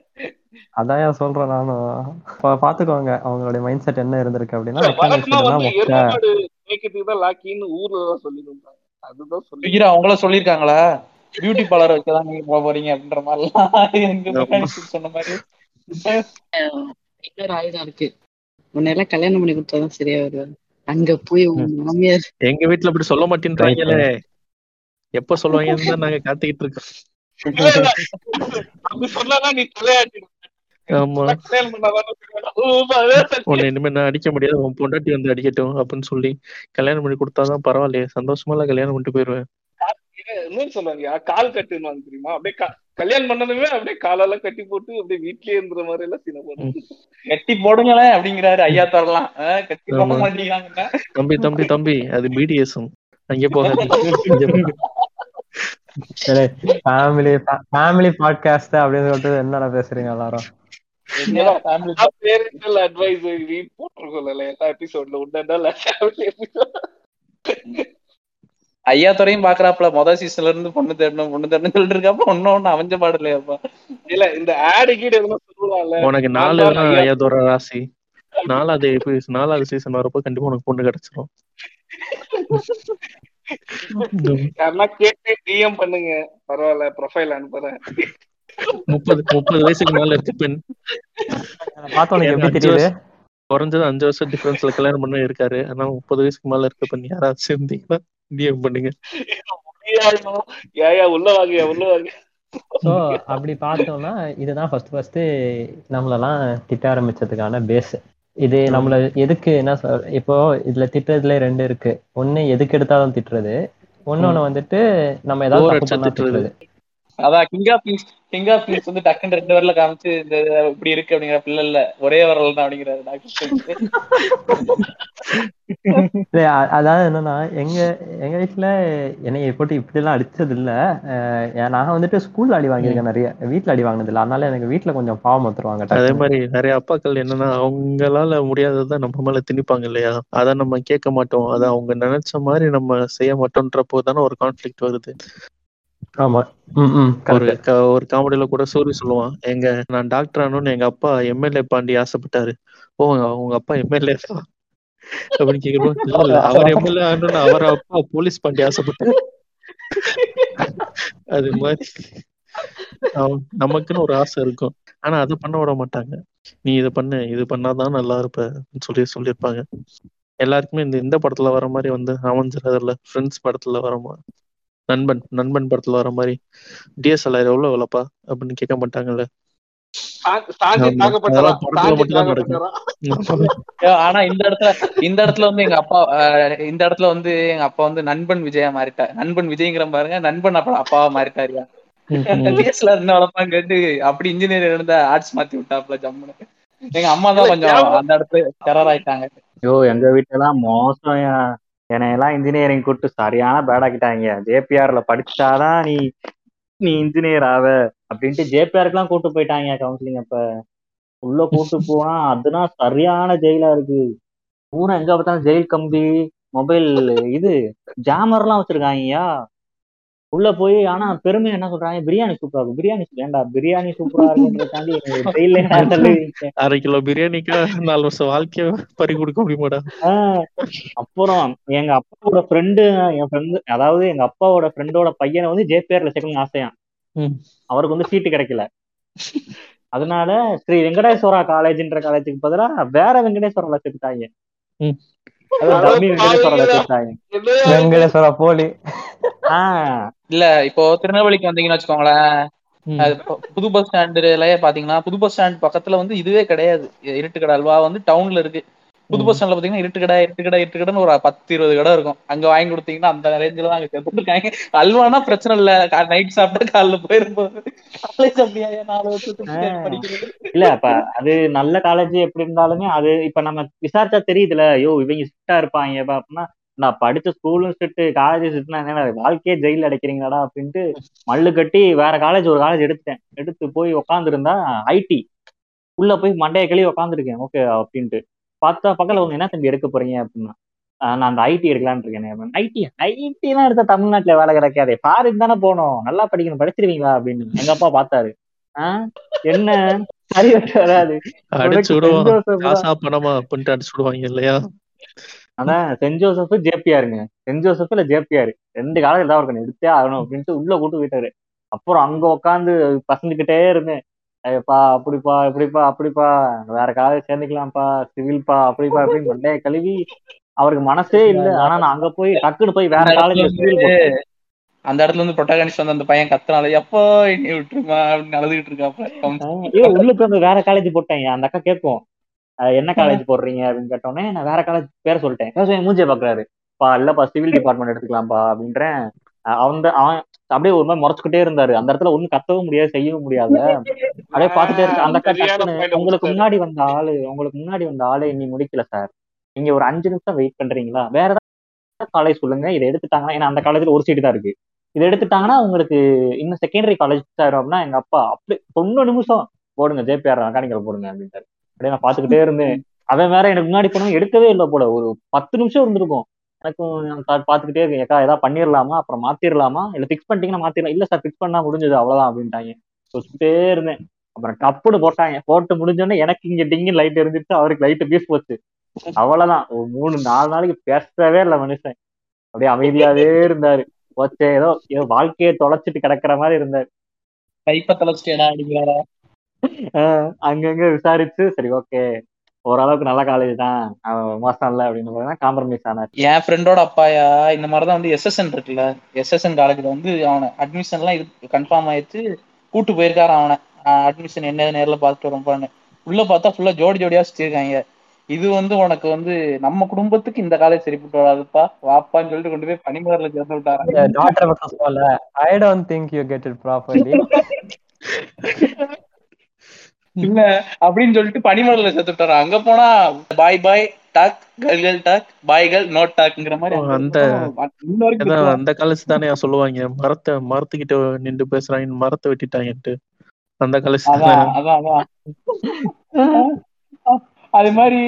அதான் சொல்றேன் நானும் பாத்துக்கோங்க. அவங்களுடைய மைண்ட் செட் என்ன இருந்திருக்கு அப்படின்னா லாக்கின்னு ஊர்ல தான் சொல்லி இருந்தாங்க அதுதான் சொல்லி அவங்கள சொல்லிருக்காங்களா? பியூட்டி பார்லர் வைக்கதான் நீங்க போக போறீங்க அப்படின்ற. மெக்கானிக் சொன்ன மாதிரி. இன்னொரு ஆயுதம் இருக்கு. உன்னெல்லாம் கல்யாணம் பண்ணி கொடுத்தாதான் சரியா வருவாரு. அங்க போய் மாமியார் எங்க வீட்டுல அப்படி சொல்ல மாட்டேன்றாங்களே. எப்ப சொல்லுவாங்கன்னு தான் நாங்க காத்துக்கிட்டு இருக்கோம். இனிமே நான் அடிக்க முடியாது. உன் பொண்டாட்டி வந்து அடிக்கட்டும் அப்படின்னு சொல்லி கல்யாணம் பண்ணி கொடுத்தாதான் பரவாயில்லையே. சந்தோஷமா கல்யாணம் பண்ணிட்டு போயிருவேன். இன்னொன்னு சொல்லுவாங்க கால் கட்டுன்னு தெரியுமா? அப்படியே கல்யாணம் பண்ணதுமே அப்படியே காலெல்லாம் கட்டி போட்டு அப்படியே வீட்லயே இருந்துற மாதிரி எல்லாம் சின்ன போட்டு கட்டி போடுங்களேன் அப்படிங்கிறாரு ஐயா தரலாம். கட்டி போட ஆமா. மாட்டேங்கிறாங்க தம்பி தம்பி தம்பி அது பிடிஎஸ்எம் அங்கே போகாது. ஃபேமிலி ஃபேமிலி பாட்காஸ்ட் அப்படின்னு சொல்லிட்டு என்னடா பேசுறீங்க எல்லாரும்? பேரண்டல் அட்வைசரி போட்டிருக்கோம்ல எல்லா எபிசோட்ல உண்டா ஃபேமிலி எபிசோட் ஐயா துறையும் பாக்குறாப்ல மொதல் சீசன்ல இருந்து பொண்ணு தேடணும் பொண்ணு தேடணும் சொல்லிட்டு இருக்காப்ப ஒன்னும் ஒண்ணு அமைஞ்ச பாடு இல்லையாப்பா இல்ல இந்த ஆடு கீடு எதுவும் சொல்லுவாங்கல்ல. உனக்கு நாலு ஐயா ஐயாதோர ராசி. நாலாவது நாலாவது சீசன் வரப்போ கண்டிப்பா உனக்கு பொண்ணு கிடைச்சிரும். கேட்டு டிஎம் பண்ணுங்க. பரவாயில்ல ப்ரொஃபைல் அனுப்புறேன். முப்பது முப்பது வயசுக்கு மேல இருக்க பெண். குறைஞ்சது அஞ்சு வருஷம் டிஃபரன்ஸ்ல கல்யாணம் பண்ண இருக்காரு. ஆனா முப்பது வயசுக்கு மேல இருக்க பெண் யாராச்சும் இருந்தீங்கன்னா டிஎம் பண்ணுங்க. ஏயா உள்ள வாங்க உள்ள வாங்க. ஸோ அப்படி பார்த்தோம்னா இதுதான் ஃபர்ஸ்ட் ஃபர்ஸ்ட் நம்மளெல்லாம் திட்ட ஆரம்பிச்சதுக்கான பேஸ் இது நம்மள எதுக்கு என்ன சொல் இப்போ இதுல திட்டுறதுல ரெண்டு இருக்கு. ஒண்ணு எதுக்கு எடுத்தாலும் திட்டுறது. ஒன்னொன்னு வந்துட்டு நம்ம ஏதாவது திட்டுறது. அதான் king of peace king of peace வந்து டக்குன்னு ரெண்டு வரல காமிச்சு இந்த இப்படி இருக்கு அப்படிங்கிற பிள்ளை இல்ல. ஒரே வரல தான் அப்படிங்கிறாரு டாக்டர் அதாவது என்னன்னா எங்க எங்க வீட்டுல என்னைய போட்டு இப்படி எல்லாம் அடிச்சது இல்ல நான் வந்துட்டு ஸ்கூல்ல அடி வாங்கியிருக்கேன் நிறைய. வீட்ல அடி வாங்கினது இல்ல அதனால எனக்கு வீட்ல கொஞ்சம் பாவம் வந்துருவாங்க அதே. மாதிரி நிறைய அப்பாக்கள் என்னன்னா அவங்களால முடியாததை நம்ம மேல திணிப்பாங்க இல்லையா? அதை நம்ம கேட்க மாட்டோம். அதை அவங்க நினைச்ச மாதிரி நம்ம செய்ய மாட்டோம்ன்றப்போ தானே ஒரு கான்ஃபிளிக்ட் வருது. ஆமா. ஒரு காமெடியில கூட சூரி சொல்லுவான். எங்க நான் டாக்டர் ஆனோன்னு எங்க அப்பா எம்எல்ஏ பாண்டி ஆசைப்பட்டாரு. ஓ உங்க அப்பா எம்எல்ஏ அப்படின்னு கேக்குறோம் இல்ல இல்ல அவர் எம்எல்ஏ ஆனோன்னு அவர் அப்பா போலீஸ் பாண்டி ஆசைப்பட்டாரு. அது மாதிரி. நமக்குன்னு ஒரு ஆசை இருக்கும். ஆனா அதை பண்ண விட மாட்டாங்க. நீ இதை பண்ணு இது பண்ணாதான் நல்லா இருப்ப சொல்லி சொல்லியிருப்பாங்க. எல்லாருக்குமே இந்த இந்த படத்துல வர மாதிரி வந்து அமைஞ்சிடாதுல்ல ஃப்ரெண்ட்ஸ் படத்துல வர மாதிரி நண்பன் நண்பன் படத்துல வர மாதிரி டிஎஸ்எல்ஆர் எவ்வளவு விளப்பா அப்படின்னு கேட்க மாட்டாங்கல்ல. ஆனா இந்த இடத்துல இந்த இடத்துல வந்து எங்க அப்பா இந்த இடத்துல வந்து எங்க அப்பா வந்து நண்பன் விஜயா மாறிட்டார் நண்பன் விஜய்ங்கிற பாருங்க நண்பன் அப்ப அப்பாவா மாறிட்டாருயா? என்ன கேட்டு அப்படி இன்ஜினியர் இருந்தா ஆர்ட்ஸ் மாத்தி விட்டாப்ல ஜம்முன்னு. எங்க அம்மா தான் கொஞ்சம் அந்த இடத்துல டெரர் ஆயிட்டாங்க. ஐயோ எங்க வீட்டுல எல்லாம் மோசம் என்னையெல்லாம் இன்ஜினியரிங் கூட்டு சரியான பேடாக்கிட்டாங்க ஜேபிஆர்ல படிச்சாதான் நீ நீ இன்ஜினியர் ஆவ அப்படின்ட்டு ஜேபிஆருக்கு எல்லாம் கூட்டு போயிட்டாங்க கவுன்சிலிங் அப்ப. உள்ள கூட்டு போனா அதுனா சரியான ஜெயிலா இருக்கு. பூரா எங்க பார்த்தாலும் ஜெயில் கம்பி மொபைல் இது ஜாமர் எல்லாம் வச்சிருக்காங்கயா உள்ள போய் ஆனா பெருமை என்ன சொல்றாங்க? பிரியாணி சூப்பரா இருக்கும். பிரியாணி வேண்டா பிரியாணி சூப்பரா இருக்குன்றதாண்டி அரை கிலோ பிரியாணிக்கா நாலு வருஷம் வாழ்க்கைய பறி கொடுக்க முடியுமாடா? அப்புறம் எங்க அப்பாவோட ஃப்ரெண்டு என் ஃப்ரெண்டு அதாவது எங்க அப்பாவோட ஃப்ரெண்டோட பையனை வந்து ஜேபிஆர்ல சேர்க்கணும் ஆசையாம். ம். அவருக்கு வந்து சீட்டு கிடைக்கல. அதனால ஸ்ரீ வெங்கடேஸ்வரா காலேஜ்ன்ற காலேஜுக்கு பதிலா வேற வெங்கடேஸ்வரால சேர்த்துட்டாங்க. வெங்கடேஸ்வரா போலி. இல்ல இப்போ திருநெல்வேலிக்கு வந்தீங்கன்னு வச்சுக்கோங்களேன் புது பஸ் ஸ்டாண்டுலயே பாத்தீங்கன்னா புது பஸ் ஸ்டாண்ட் பக்கத்துல வந்து இதுவே கிடையாது. இருட்டு கடை அல்வா வந்து டவுன்ல இருக்கு. புது பஸ் ஸ்டாண்ட்ல பாத்தீங்கன்னா இருட்டு கடை இருட்டு கடை இருட்டு கடைன்னு ஒரு பத்து இருபது கடை இருக்கும். அங்க வாங்கி கொடுத்தீங்கன்னா அந்த ரேஞ்சில தான் அங்க சேர்த்துருக்காங்க அல்வானா பிரச்சனை இல்ல. நைட் சாப்பிட்டா காலைல போயிருப்போம். காலேஜ் அப்படியா? நாலு வருஷத்துக்கு இல்ல இப்ப அது நல்ல காலேஜ் எப்படி இருந்தாலுமே அது இப்ப நம்ம விசாரிச்சா தெரியுதுல. ஐயோ இவங்க ஸ்ட்ரிக்டா இருப்பாங்க அப்ப அப்படின்னா நான் படிச்ச ஸ்கூலும் ஸ்ட்ரிக்ட் காலேஜ் ஸ்ட்ரிக்ட்னா என்ன வாழ்க்கையே ஜெயில அடைக்கிறீங்களாடா அப்படின்ட்டு மல்லு கட்டி வேற காலேஜ் ஒரு காலேஜ் எடுத்துட்டேன். எடுத்து போய் உட்காந்துருந்தா ஐடி உள்ள போய் மண்டைய கழுவி உட்காந்துருக்கேன் ஓகே அப்படின்ட்டு. பார்த்தா பக்கத்துல அவங்க என்ன தம்பி எடுக்க போறீங்க? அப்படின்னா "ஆஹ் நான் அந்த ஐடி எடுக்கலாம்னு இருக்கேன் ஐடி ஐடிலாம் எடுத்தா தமிழ்நாட்டுல வேலை கிடைக்காதே. ஃபாரின் தானே போகணும். நல்லா படிக்கணும். படிச்சிருவீங்களா அப்படின்னு. எங்க அப்பா பார்த்தாரு. ஆஹ் என்ன? சரி வராது. அடிச்சு விடுவாங்க இல்லையா? அதான் சென்ட் ஜோசப் ஜேபிஆருங்க. சென்ட் ஜோசப் இல்ல ஜேபிஆர். ரெண்டு காலேஜ் தான் இருக்கணும் எடுத்தே ஆகணும் அப்படின்ட்டு உள்ள கூட்டு போயிட்டாரு. அப்புறம் அங்க உட்காந்து பசந்துக்கிட்டே இருந்தேன். ஏப்பா அப்படிப்பா இப்படிப்பா அப்படிப்பா. வேற காலேஜ் சேர்ந்துக்கலாம்ப்பா. சிவில்ப்பா அப்படிப்பா அப்படின்னு மண்டைய கழுவி அவருக்கு மனசே இல்ல. ஆனா நான் அங்க போய் டக்குன்னு போய் வேற சிவில் போட்டேன். அந்த இடத்துல வந்து ப்ரொட்டாகனிஸ்ட் வந்து அந்த பையன் கத்துனால எப்போ என்னை விட்டுருமா? அப்படின்னு அழுதுகிட்டு ஐயோ உள்ளுக்கு வந்து வேற காலேஜ் போட்டேன். அந்த அக்கா கேட்கும். என்ன காலேஜ் போடுறீங்க அப்படின்னு கேட்டோன்னே நான் வேற காலேஜ் பேர் சொல்லிட்டேன். பேச மூஞ்சிய பாக்குறாரு. பா இல்லப்பா சிவில் டிபார்ட்மெண்ட் எடுத்துக்கலாம்ப்பா அப்படின்றேன். அவன் அவன் அப்படியே ஒரு மாதிரி முறைச்சுக்கிட்டே இருந்தாரு. அந்த இடத்துல ஒண்ணும் கத்தவும் முடியாது செய்யவும் முடியாதுல அப்படியே பார்த்துட்டே இருக்கு அந்த உங்களுக்கு. முன்னாடி வந்த ஆளு உங்களுக்கு முன்னாடி வந்த ஆளு இன்னி முடிக்கல சார் நீங்க ஒரு அஞ்சு நிமிஷம் வெயிட் பண்றீங்களா? வேற ஏதாவது காலேஜ் சொல்லுங்க. இதை எடுத்துட்டாங்கன்னா ஏன்னா அந்த காலேஜ்ல ஒரு சீட்டு தான் இருக்கு. இதை எடுத்துட்டாங்கன்னா உங்களுக்கு இன்னும் செகண்டரி காலேஜ் ஆயிரும் அப்படின்னா எங்க அப்பா அப்படி தொண்ணூறு நிமிஷம் போடுங்க ஜேபிஆர் மெக்கானிக்கல் போடுங்க அப்படின்ட்டாரு. அப்படியே நான் பாத்துக்கிட்டே இருந்தேன். அவன் வேற எனக்கு முன்னாடி போனவன் எடுக்கவே இல்லை போல. ஒரு பத்து நிமிஷம் இருந்திருக்கும். எனக்கும் பாத்துக்கிட்டே இருக்கேன் ஏக்கா ஏதாவது பண்ணிடலாமா? அப்புறம் மாத்திரலாமா இல்ல ஃபிக்ஸ் பண்ணிட்டீங்கன்னா மாத்திரலாம் இல்ல சார் ஃபிக்ஸ் பண்ணா முடிஞ்சது. அவ்வளவுதான் அப்படின்ட்டாங்க. யோசிச்சுட்டே இருந்தேன். அப்புறம் டப்புன்னு போட்டாங்க. போட்டு முடிஞ்சோடனே எனக்கு இங்க டிங்கு லைட் எரிஞ்சிட்டு அவருக்கு லைட் பீஸ் போச்சு. அவ்வளவுதான். ஒரு மூணு நாலு நாளைக்கு பேசவே இல்லை மனுஷன். அப்படியே அமைதியாவே இருந்தாரு. போச்சே ஏதோ ஏதோ வாழ்க்கையை தொலைச்சிட்டு கிடக்குற மாதிரி இருந்தாரு. கைப்ப தொலைச்சிட்டேடா அப்படிங்கிறாரா அங்கங்க விசாரிச்சு சரி ஓகே. ஓரளவுக்கு நல்ல காலேஜ் தான். மோசம் இல்லை அப்படின்னு காம்ப்ரமைஸ் ஆனார். என் ஃப்ரெண்டோட அப்பாயா இந்த மாதிரிதான் வந்து எஸ்எஸ்என் இருக்குல்ல? எஸ்எஸ்என் காலேஜ்ல வந்து அவனை அட்மிஷன்லாம் இது கன்ஃபார்ம் ஆயிடுச்சு கூட்டு போயிருக்காரு அவனை. அட்மிஷன் என்ன நேர்ல பார்த்துட்டு ரொம்பன்னு உள்ள பார்த்தா ஃபுல்லா ஜோடி ஜோடியா வச்சிருக்காங்க இது வந்து உனக்கு வந்து நம்ம குடும்பத்துக்கு இந்த காலேஜ் சரிப்பட்டு வராதுப்பா. வாப்பான்னு சொல்லிட்டு கொண்டு போய் பனிமலர்ல சேர்த்து விட்டாங்க டாக்டர் மட்டும் சொல்லல I don't think you get it properly இல்ல அப்படின்னு சொல்லிட்டு பனிமலர்ல சேர்த்து விட்டாரு. அங்க போனா boy boy talk girl girl talk boy girl not டாக்ங்கிற மாதிரி அந்த. அந்த காலேஜ் தானே சொல்லுவாங்க. மரத்தை மரத்துக்கிட்ட நின்று பேசுறாங்க. மரத்தை வெட்டிட்டாங்கன்ட்டு. அந்த காலேஜ் அது மாதிரி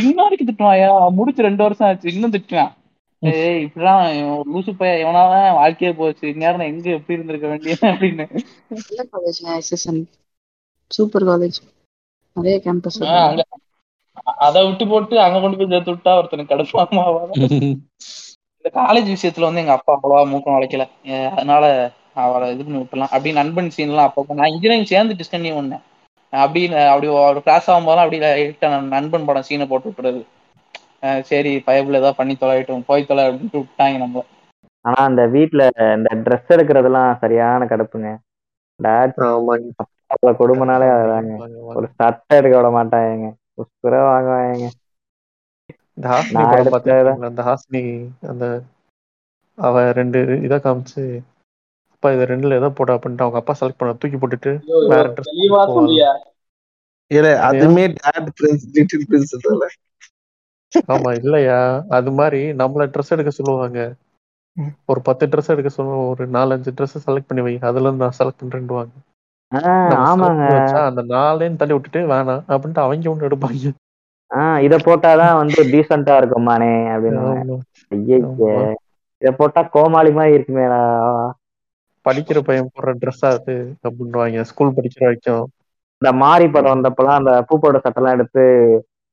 இன்ன வரைக்கும் திட்டுவாயா முடிச்சு ரெண்டு வருஷம் ஆச்சு. இன்னும் திட்டுவான். ஏய் இப்படிலாம் லூசு பைய எவனாதான் வாழ்க்கையே போச்சு. இந்நேரம் எங்க எப்படி இருந்திருக்க வேண்டிய அப்படின்னு. Super college. நிறைய கேம்பஸ் அதை விட்டு போட்டு அங்க கொண்டு போய் சேர்த்து விட்டா ஒருத்தனுக்கு கடுப்பாமா இந்த காலேஜ் விஷயத்துல வந்து எங்க அப்பா அவ்வளவா மூக்கம் வளைக்கல. அதனால அவளை இது பண்ணி விட்டுலாம் அப்படி நண்பன் சீன்லாம் அப்போ நான் இன்ஜினியரிங் சேர்ந்து டிஸ்கன்யூ பண்ணேன். அப்படி அப்படி ஒரு கிளாஸ் ஆகும்போதெல்லாம் அப்படி நண்பன் படம் சீனை போட்டு விட்டுறது. சரி பயப்புல ஏதாவது பண்ணி தொலைவிட்டோம் போய் தொலை அப்படின்ட்டு விட்டாங்க நம்ம ஆனா அந்த வீட்ல இந்த ட்ரெஸ் எடுக்கிறதெல்லாம் சரியான கடுப்புங்க. ஆமாங்க கொடுமைனாலே அதுதாங்க ஒரு சட்டை எடுக்க விட மாட்டாங்க உசுர வாங்குவாங்க அந்த ஹாஸ்னி அந்த அவ ரெண்டு இதை காமிச்சு அப்பா இது ரெண்டுல எதை போட அப்படின்ட்டு அவங்க அப்பா செலக்ட் பண்ண தூக்கி போட்டுட்டு வேற இல்ல அதுமே டாட் பிரின்ஸ் லிட்டில் பிரின்ஸ் இல்ல ஆமா இல்லையா? அது மாதிரி நம்மள ட்ரெஸ் எடுக்க சொல்லுவாங்க. ஒரு பத்து ட்ரெஸ் எடுக்க சொல்லுவோம் ஒரு நாலஞ்சு ட்ரெஸ் செலக்ட் பண்ணி வை. அதுல இருந்து நான் செலக்ட் பண்றேன்டுவாங்க ஆமாங்க. அந்த நாளையும் தள்ளி விட்டுட்டு வேணாம் அப்படின்ட்டு அவங்க ஒண்ணு எடுப்பாங்க. ஆஹ் இத போட்டாதான் வந்து டீசெண்டா இருக்குமானே அப்படின்னு இத போட்டா கோமாளி மாதிரி இருக்குமேடா. படிக்கிற பையன் போடுற ட்ரெஸ்ஸா அது அப்படின்னுவாங்க. ஸ்கூல் படிக்கிற வரைக்கும். இந்த மாரி படம் வந்தப்பெல்லாம் அந்த பூப்போட சட்டெல்லாம் எடுத்து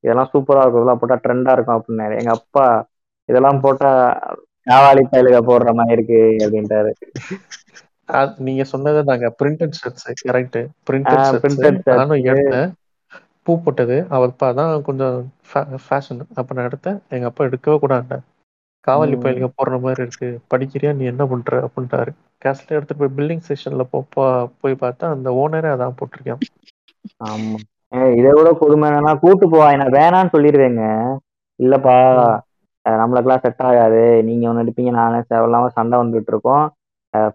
இதெல்லாம் சூப்பரா இருக்கும். இதெல்லாம் போட்டா ட்ரெண்டா இருக்கும் அப்படின்னாரு. எங்க அப்பா இதெல்லாம் போட்டா காவாலி பயலுக போடுற மாதிரி இருக்கு அப்படின்ட்டாரு. நீங்க சொன்னது நாங்க printed shirts correct printed printed நானும் எடுத்தேன். பூ போட்டது. அவர் அப்பா தான் கொஞ்சம் ஃபேஷன் அப்ப நான் எடுத்தேன். எங்க அப்பா எடுக்கவே கூடாது காவலி பயிலுங்க போடுற மாதிரி இருக்கு. படிக்கிறியா நீ என்ன பண்ற? அப்படின்ட்டாரு. கேஸ்ல எடுத்துட்டு போய் பில்டிங் செக்ஷன்ல போய் பார்த்தா அந்த ஓனரே அதான் போட்டிருக்கேன். ஆமா. இதை விட கொடுமை என்னன்னா கூட்டு போவாங்க நான் வேணான்னு சொல்லிடுவேங்க. இல்லப்பா நம்மளுக்கெல்லாம் செட் ஆகாது. நீங்க ஒன்று எடுப்பீங்க நானே. தேவையில்லாம சண்டை வந்துட்டு இருக்கோம்.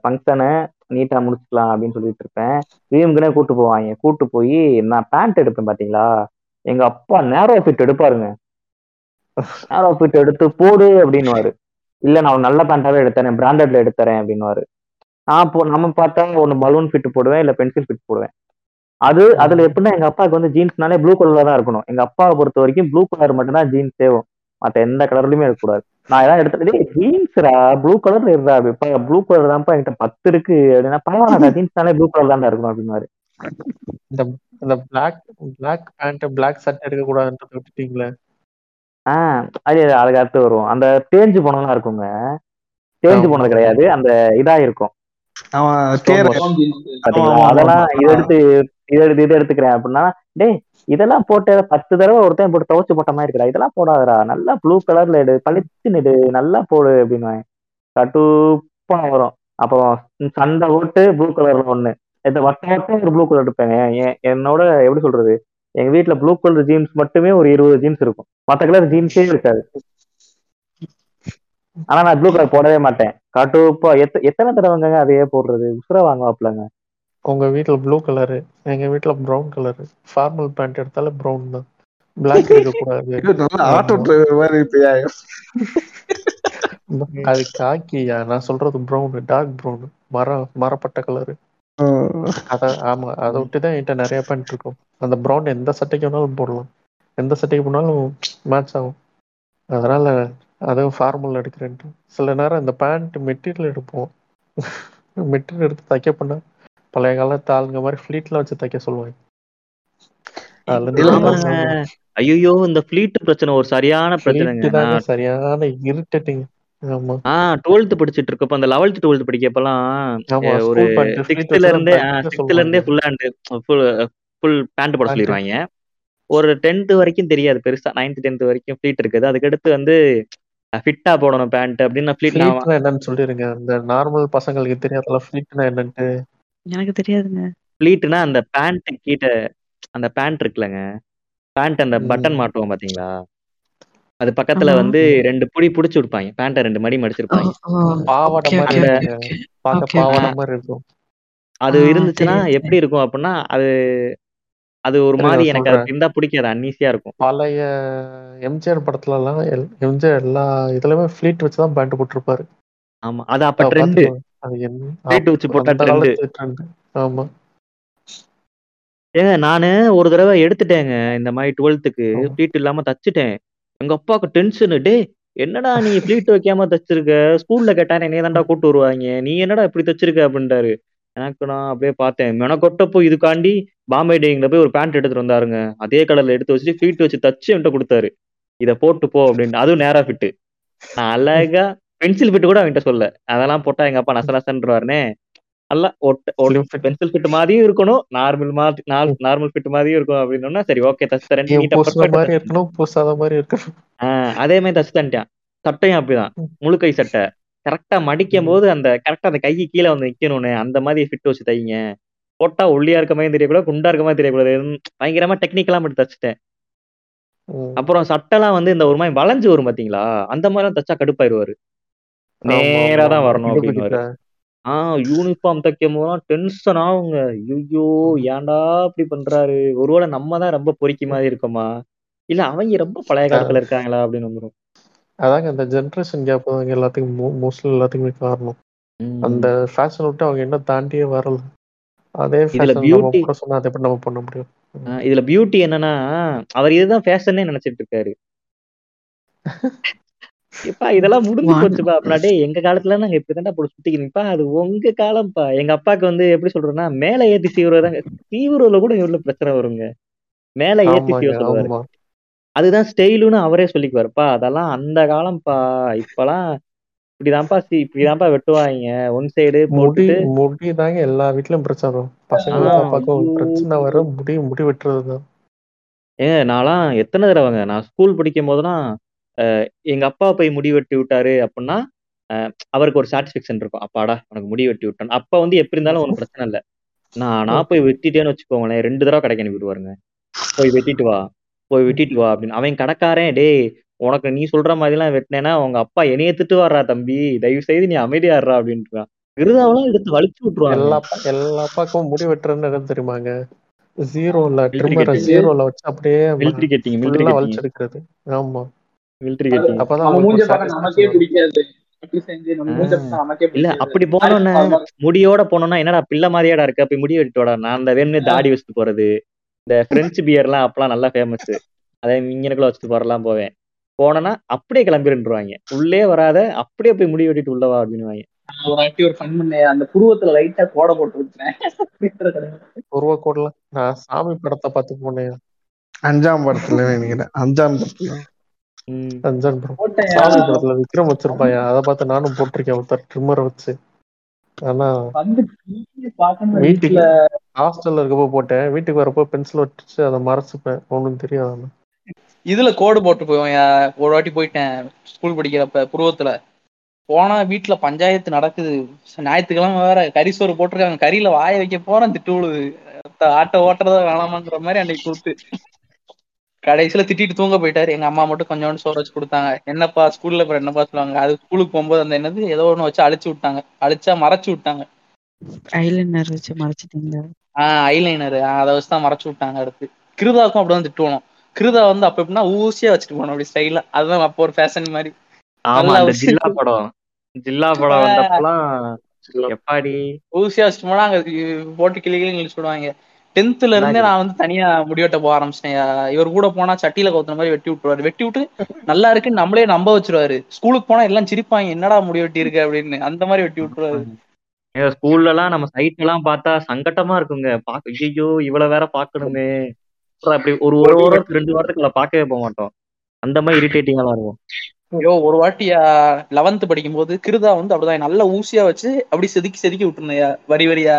ஃபங்க்ஷனு நீட்டா முடிச்சுக்கலாம் அப்படின்னு சொல்லிட்டு இருப்பேன். வீமுக்குனே கூட்டு போவாங்க. கூட்டு போய் நான் பேண்ட் எடுப்பேன் பாத்தீங்களா? எங்க அப்பா நேரோ ஃபிட் எடுப்பாருங்க. நேரோ ஃபிட் எடுத்து போடு அப்படின்னுவாரு. இல்ல நான் ஒரு நல்ல பேண்டாவே எடுத்தரேன் பிராண்டட்ல எடுத்தரேன் அப்படின்னுவாரு. நான் போ நம்ம பார்த்தா ஒன்று பலூன் ஃபிட் போடுவேன் இல்ல பென்சில் ஃபிட் போடுவேன். அது அதுல எப்படின்னா எங்க அப்பாவுக்கு வந்து ஜீன்ஸ்னாலே ப்ளூ கலர்ல தான் இருக்கணும். எங்க அப்பாவை பொறுத்த வரைக்கும் ப்ளூ கலர் மட்டும்தான் ஜீன்ஸ் தேவும் மற்ற எந்த கலர்லயுமே இருக்கக்கூடாது. நான் ஏதாவது எடுத்துட்டு ஜீன்ஸ்ரா ப்ளூ கலர்ல இருந்தா இப்ப ப்ளூ கலர் தான்ப்பா என்கிட்ட பத்து இருக்கு. அப்படின்னா பரவாயில்லடா ஜீன்ஸ்னாலே ப்ளூ கலர் தான் இருக்கணும் அப்படின்னாரு இந்த இந்த பிளாக் பிளாக் பேண்ட் பிளாக் சட்டை எடுக்க கூடாதுன்றத விட்டுட்டீங்களே. ஆஹ் அது அதுக்கு அடுத்து வரும். அந்த தேஞ்சு போனதெல்லாம் இருக்குங்க. தேஞ்சு போனது கிடையாது. அந்த இதா இருக்கும் அதெல்லாம். இதை எடுத்து இதை எடுத்து இதை எடுத்துக்கிறேன் அப்படின்னா டேய் இதெல்லாம் போட்டு பத்து தடவை ஒருத்தன் போட்டு துவச்சு போட்ட மாதிரி இருக்குடா. இதெல்லாம் போடாதடா. நல்லா ப்ளூ கலர்ல எடு. பளிச்சுன்னு எடு. நல்லா போடு அப்படின்னு கட்டுப்பா வரும் அப்போ சண்டை போட்டு ப்ளூ கலர்ல ஒண்ணு. இந்த வட்ட வட்டம் ஒரு ப்ளூ கலர் எடுப்பேங்க என்னோட எப்படி சொல்றது? எங்க வீட்டுல ப்ளூ கலர் ஜீன்ஸ் மட்டுமே ஒரு இருபது ஜீன்ஸ் இருக்கும். மத்த கலர் ஜீன்ஸே இருக்காது. ஆனா நான் ப்ளூ கலர் போடவே மாட்டேன். கட்டுப்பா எத்த எத்தனை தடவைங்க அதையே போடுறது? உசுர வாங்குவாப்லங்க உங்க வீட்ல ப்ளூ கலரு எங்க வீட்ல ப்ரௌன் கலரு ஃபார்மல் பேண்ட் எடுத்தாலே ப்ரௌன் தான். பிளாக் எடுக்க கூடாது ஆட்டோ டிரைவர் மாதிரி இருப்பியா? அது காக்கியா? நான் சொல்றது ப்ரௌன் டார்க் ப்ரௌன் மர மரப்பட்ட கலரு அத ஆமா அதை விட்டு தான் என்கிட்ட நிறைய பேண்ட் இருக்கும். அந்த ப்ரௌன் எந்த சட்டைக்கு வேணாலும் போடலாம். எந்த சட்டைக்கு போனாலும் மேட்ச் ஆகும். அதனால அதுவும் ஃபார்மல் எடுக்கிறேன்ட்டு. சில நேரம் இந்த பேண்ட் மெட்டீரியல் எடுப்போம். மெட்டீரியல் எடுத்து தைக்க பண்ணா பழைய காலத்து ஆளுங்க மாதிரி ஃபிளீட்ல வச்சு தைக்க சொல்லுவாங்க. ஐயோ இந்த ஃபிளீட் பிரச்சனை ஒரு சரியான பிரச்சனைங்க. நான் சரியான இரிட்டேட்டிங் ஆமா. ஆ டுவெல்த் படிச்சிட்டு இருக்கப்ப அந்த லெவல்த் டுவெல்த் படிக்கப்பெல்லாம் ஒரு சிக்ஸ்த்ல இருந்தே சிக்ஸ்த்ல இருந்தே full hand full full pant போட சொல்லிடுவாங்க ஒரு டென்த் வரைக்கும் தெரியாது பெருசா. நைன்த் டென்த் வரைக்கும் ஃபிளீட் இருக்குது. அதுக்கடுத்து வந்து ஃபிட்டா போடணும் பேண்ட் அப்படின்னு ஃபிளீட் என்னன்னு சொல்லிருங்க. இந்த நார்மல் பசங்களுக்கு தெரியாதல ஃபிளீட்னா என்னன்ட்டு. எனக்கு தெரியாதுங்க. ஃபிளீட்னா அந்த பேண்ட் கீட்ட அந்த பேண்ட் இருக்குல்லங்க. பேண்ட் அந்த பட்டன். மாட்டுவோம் பாத்தீங்களா? அது பக்கத்துல ஆமா. வந்து ரெண்டு புடி புடிச்சு விடுப்பாங்க பேண்ட்டை ரெண்டு மடி ஓ மடிச்சிருப்பாங்க ஓ பாவாடை ஓகே மாதிரி ஓகே அந்த ஓகே இருக்குங்க ஓகே. பார்க்க ஓகே ஓகே பாவாடை ஆஹ் மாதிரி இருக்கும். அது இருந்துச்சுன்னா தெரியும் எப்படி தெரியும் இருக்கும் அப்படின்னா அது அது ஒரு இருங்க மாதிரி எனக்கு அது சொல்றேன். இருந்தா பிடிக்காது. அன்னீசியா இருக்கும். பழைய எம்ஜிஆர் படத்துல எல்லாம் எல்- எம்ஜிஆர் எல்லா இதுலயுமே ஃபிளீட் வச்சு தான் பேண்ட் போட்டிருப்பாரு. ஆமா. அது அப்ப ட்ரெண்டு அது வச்சு போட்டா ட்ரெண்டு ஆமா. ஏங்க நானு ஒரு தடவை எடுத்துட்டேங்க இந்த மாதிரி டுவெல்த்துக்கு ஆமா. ஃபிளீட் இல்லாம தச்சுட்டேன். எங்க அப்பாவுக்கு டென்ஷனு டே என்னடா நீ ஃபிளீட் வைக்காம தச்சிருக்க? ஸ்கூல்ல கேட்டா என்னைய தான்டா கூட்டு வருவாங்க. நீ என்னடா இப்படி தச்சிருக்க? அப்படின்ட்டாரு. எனக்கு நான் அப்படியே பார்த்தேன். மெனக்கொட்டப்போ இதுக்காண்டி பாம்பே டேயிங்ல போய் ஒரு பேண்ட் எடுத்துட்டு வந்தாருங்க. அதே கலர்ல எடுத்து வச்சுட்டு ஃபிளீட் வச்சு தச்சு என்கிட்ட கொடுத்தாரு. இதை போட்டு போ அப்படின்ட்டு. அதுவும் நேரா ஃபிட்டு நான் அழகா பென்சில் ஃபிட் கூட அவன்கிட்ட சொல்ல அதெல்லாம் போட்டா எங்க அப்பா நச நசன்றுவாருனே. நல்லா ஒட்ட பென்சில் ஃபிட் மாதிரியும் இருக்கணும். நார்மல் மாதிரி நார்மல் ஃபிட் மாதிரியும் இருக்கும் அப்படின்னா சரி ஓகே தச்சு தரேன். அதே மாதிரி தச்சு தந்துட்டான். சட்டையும் அப்படிதான். முழுக்கை சட்டை. கரெக்டா மடிக்கும். போது அந்த கரெக்டா அந்த கை கீழே வந்து நிக்கணும்னு அந்த மாதிரி ஃபிட் வச்சு தைங்க. போட்டா ஒல்லியா இருக்க மாதிரி தெரியக்கூடாது குண்டா இருக்க மாதிரி தெரியக்கூடாது. பயங்கரமா டெக்னிக்கலா மட்டும் தச்சுட்டேன். அப்புறம் சட்டைலாம் வந்து இந்த ஒரு மாதிரி வளைஞ்சு வரும் பாத்தீங்களா? அந்த மாதிரிலாம் தச்சா கடுப்பாயிருவாரு. நேரா தான் வரணும் கிட்ட ஆஹ் யூனிஃபார்ம் தைக்கும் போதெல்லாம் டென்ஷன் ஆகுங்க. ஐயோ ஏன்டா இப்படி பண்றாரு? ஒருவேளை நம்ம தான் ரொம்ப பொறுக்கி மாதிரி இருக்கோமா? இல்ல அவங்க ரொம்ப பழைய காலத்துல இருக்காங்களா அப்படின்னு வந்துரும். அதாங்க இந்த ஜென்ரேஷன் கேப் தாங்க எல்லாத்துக்கும் மோஸ்ட்லி எல்லாத்துக்குமே காரணம். அந்த ஃபேஷன் விட்டு அவங்க என்ன தாண்டியே வரல. அதே ஃபேஷன் அதை எப்படி நம்ம பண்ண முடியும். இதுல பியூட்டி என்னன்னா அவர் இதுதான் ஃபேஷன்னே நினைச்சிட்டு இருக்காரு. இப்பா இதெல்லாம் முடிஞ்சு போச்சுப்பா. அப்படின்னா எங்க காலத்துல நாங்க இப்படிதான்டா போட்டு சுத்திக்கிறீங்கப்பா அது உங்க காலம்ப்பா. எங்க அப்பாக்கு வந்து எப்படி சொல்றேன்னா மேல ஏத்தி சீவுறதாங்க சீவுறதுல கூட இவ்வளவு பிரச்சனை வருங்க. மேல ஏத்தி சீவ ஆமா. அதுதான் ஸ்டைலுன்னு அவரே சொல்லிக்குவாருப்பா. அதெல்லாம் அந்த காலம்ப்பா. இப்பெல்லாம் இப்படிதான்ப்பா சி இப்படிதான்ப்பா வெட்டுவாங்க. ஒன் சைடு முடி முடி தாங்க எல்லா வீட்லயும் பிரச்சனை வரும். பசங்களுக்கும் ஆஹ் அப்பாக்கும் பிரச்சனை வரும் முடி முடி வெட்டுறதுதான். ஏங்க நான்லாம் எத்தனை தடவைங்க நான் ஸ்கூல் படிக்கும் போதெல்லாம் எங்க அப்பா போய் முடி வெட்டி விட்டாரு அப்படின்னா அவருக்கு ஒரு சாட்டிஸ்ஃபேக்ஷன் இருக்கும். அப்பாடா உனக்கு முடி வெட்டி விட்டான் அப்பா வந்து எப்படி இருந்தாலும் ஒன்றும் பிரச்சனை இல்லை. நானா போய் வெட்டிட்டேன்னு வச்சுக்கோங்களேன் ரெண்டு தடவை கடைக்கு அனுப்பிடுவாருங்க போய் வெட்டிட்டு வா போய் வெட்டிட்டு வா அப்படின்னு. அவன் கடைக்காரன் டேய் உனக்கு நீ சொல்ற மாதிரிலாம் வெட்டினேன்னா உங்க அப்பா என்னைய திட்டு வர்றா தம்பி. தயவு செய்து நீ அமைதியாடுறா அப்படின்ட்டு விருதாவெல்லாம் எடுத்து வலிச்சு விட்டுருவாங்க. எல்லா எல்லா அப்பாக்கும் முடி வெட்டுறதுன்னு என்ன தெரியுமாங்க? ஜீரோல ட்ரிம்மரை ஜீரோல வச்சு அப்படியே மிலிட்ரி கட்டிங் மிலிட்ரி ஃபுல்லா கட்டிங் வலிச்செடுக்கிறது ஆமா. மிலிட்ரி கட்டிங் அப்பதான் மூஞ்ச பார்க்க நமக்கே பிடிக்காது. அப்படி இல்ல அப்படி முடியோட போனோம்னா என்னடா பிள்ளை மாதிரியாடா இருக்க? போய் முடி வெட்டிட்டு வாடா. நான் அந்த வேணும்னே தாடி வச்சுட்டு போறது. இந்த பிரெஞ்சு பியர்லாம் அப்பெல்லாம் நல்லா ஃபேமஸ் அதை இங்கனக்குள்ள வச்சுட்டு போறலாம் போவேன். போனேன்னா அப்படியே கிளம்பிருந்துருவாங்க உள்ளே வராத அப்படியே போய் முடி வெட்டிட்டு உள்ள வா அப்படின்னுவாங்க. நான் ஒரு வாட்டி ஒரு ஃபன் பண்ணேன். அந்த புருவத்துல லைட்டா கோடை போட்டு கோடலாம் நான் சாமி படத்தை பார்த்து போனேன். அஞ்சாம் படத்துல நினைக்கிறேன். அஞ்சாம் படத்துல. ம். அஞ்சான் படம் விக்ரம் வச்சிருப்பாயா? அதை பார்த்து நானும் போட்டிருக்கேன். ஒருத்தர் ட்ரிம்மரை வச்சு. ஆனா வீட்டுல ஹாஸ்டல்ல இருக்கப்போ போட்டேன். வீட்டுக்கு வரப்போ பென்சில் வச்சு அதை மறைச்சுப்பேன். ஒண்ணும் தெரியாது. இதுல கோடு போட்டு போவேன். ஒரு வாட்டி போயிட்டேன் ஸ்கூல் படிக்கிறப்ப புருவத்துல. போனா வீட்டுல பஞ்சாயத்து நடக்குது. ஞாயிற்றுக்கிழமை வேற கறி சோறு போட்டிருக்காங்க. கறியில வாய வைக்க போறேன். திட்டு விழுது ஆட்டோ ஓட்டுறதா வேணாமாங்கிற மாதிரி அன்னைக்கு கூத்து கடைசியில திட்டிட்டு தூங்க போயிட்டாரு. எங்க அம்மா மட்டும் கொஞ்சோண்டு சோறு வச்சு கொடுத்தாங்க. என்னப்பா ஸ்கூல்ல அப்புறம் என்னப்பா சொல்லுவாங்க? அது ஸ்கூலுக்கு போகும்போது அந்த என்னது ஏதோ ஒண்ணு வச்சு அழிச்சு விட்டாங்க. அழிச்சா மறைச்சு விட்டாங்க. ஐலைனர் வச்சு மறைச்சிட்டீங்களா? ஆஹ் ஐலைனர் அதை வச்சு தான் மறைச்சு விட்டாங்க அடுத்து. கிருதாவுக்கும் அப்படிதான் திட்டுவோம் கிருதா வந்து அப்ப எப்படின்னா ஊசியா வச்சுட்டு போனோம் அப்படி ஸ்டைலா அதுதான் அப்போ ஒரு ஃபேஷன் மாதிரி. ஆமா அந்த ஜில்லா படம். ஜில்லா படம் வந்தப்பலாம் எப்பாடி? ஊசியா வச்சுட்டு போனா அங்க போட்டு கிளி கிளி இழிச்சு விடுவாங்க டென்த்ல இருந்தே? நான் வந்து தனியா முடிவெட்ட போக ஆரம்பிச்சிட்டேன். இவர் கூட போனா சட்டியில கவுத்துன மாதிரி வெட்டி விட்டுருவாரு. வெட்டி விட்டு நல்லா இருக்குன்னு நம்மளே நம்ப வச்சிருவாரு. ஸ்கூலுக்கு போனா எல்லாம் சிரிப்பாங்க. என்னடா முடி வெட்டி இருக்கு அப்படின்னு அந்த மாதிரி வெட்டி விட்டுருவாரு. ஸ்கூல்ல எல்லாம் நம்ம சைட் எல்லாம் பார்த்தா சங்கட்டமா இருக்குங்க. பாக்க ஐயோ இவ்வளவு வேற பாக்கணுமே அப்படி ஒரு ஒரு வாரம் ரெண்டு வாரத்துக்குள்ள பார்க்கவே போக மாட்டோம். அந்த மாதிரி இரிட்டேட்டிங்கா இருக்கும். ஐயோ ஒரு வாட்டி லெவன்த் படிக்கும் போது கிருதா வந்து அப்படிதான். நல்லா ஊசியா வச்சு அப்படி செதுக்கி செதுக்கி விட்டுருந்தேயா வரி வரியா.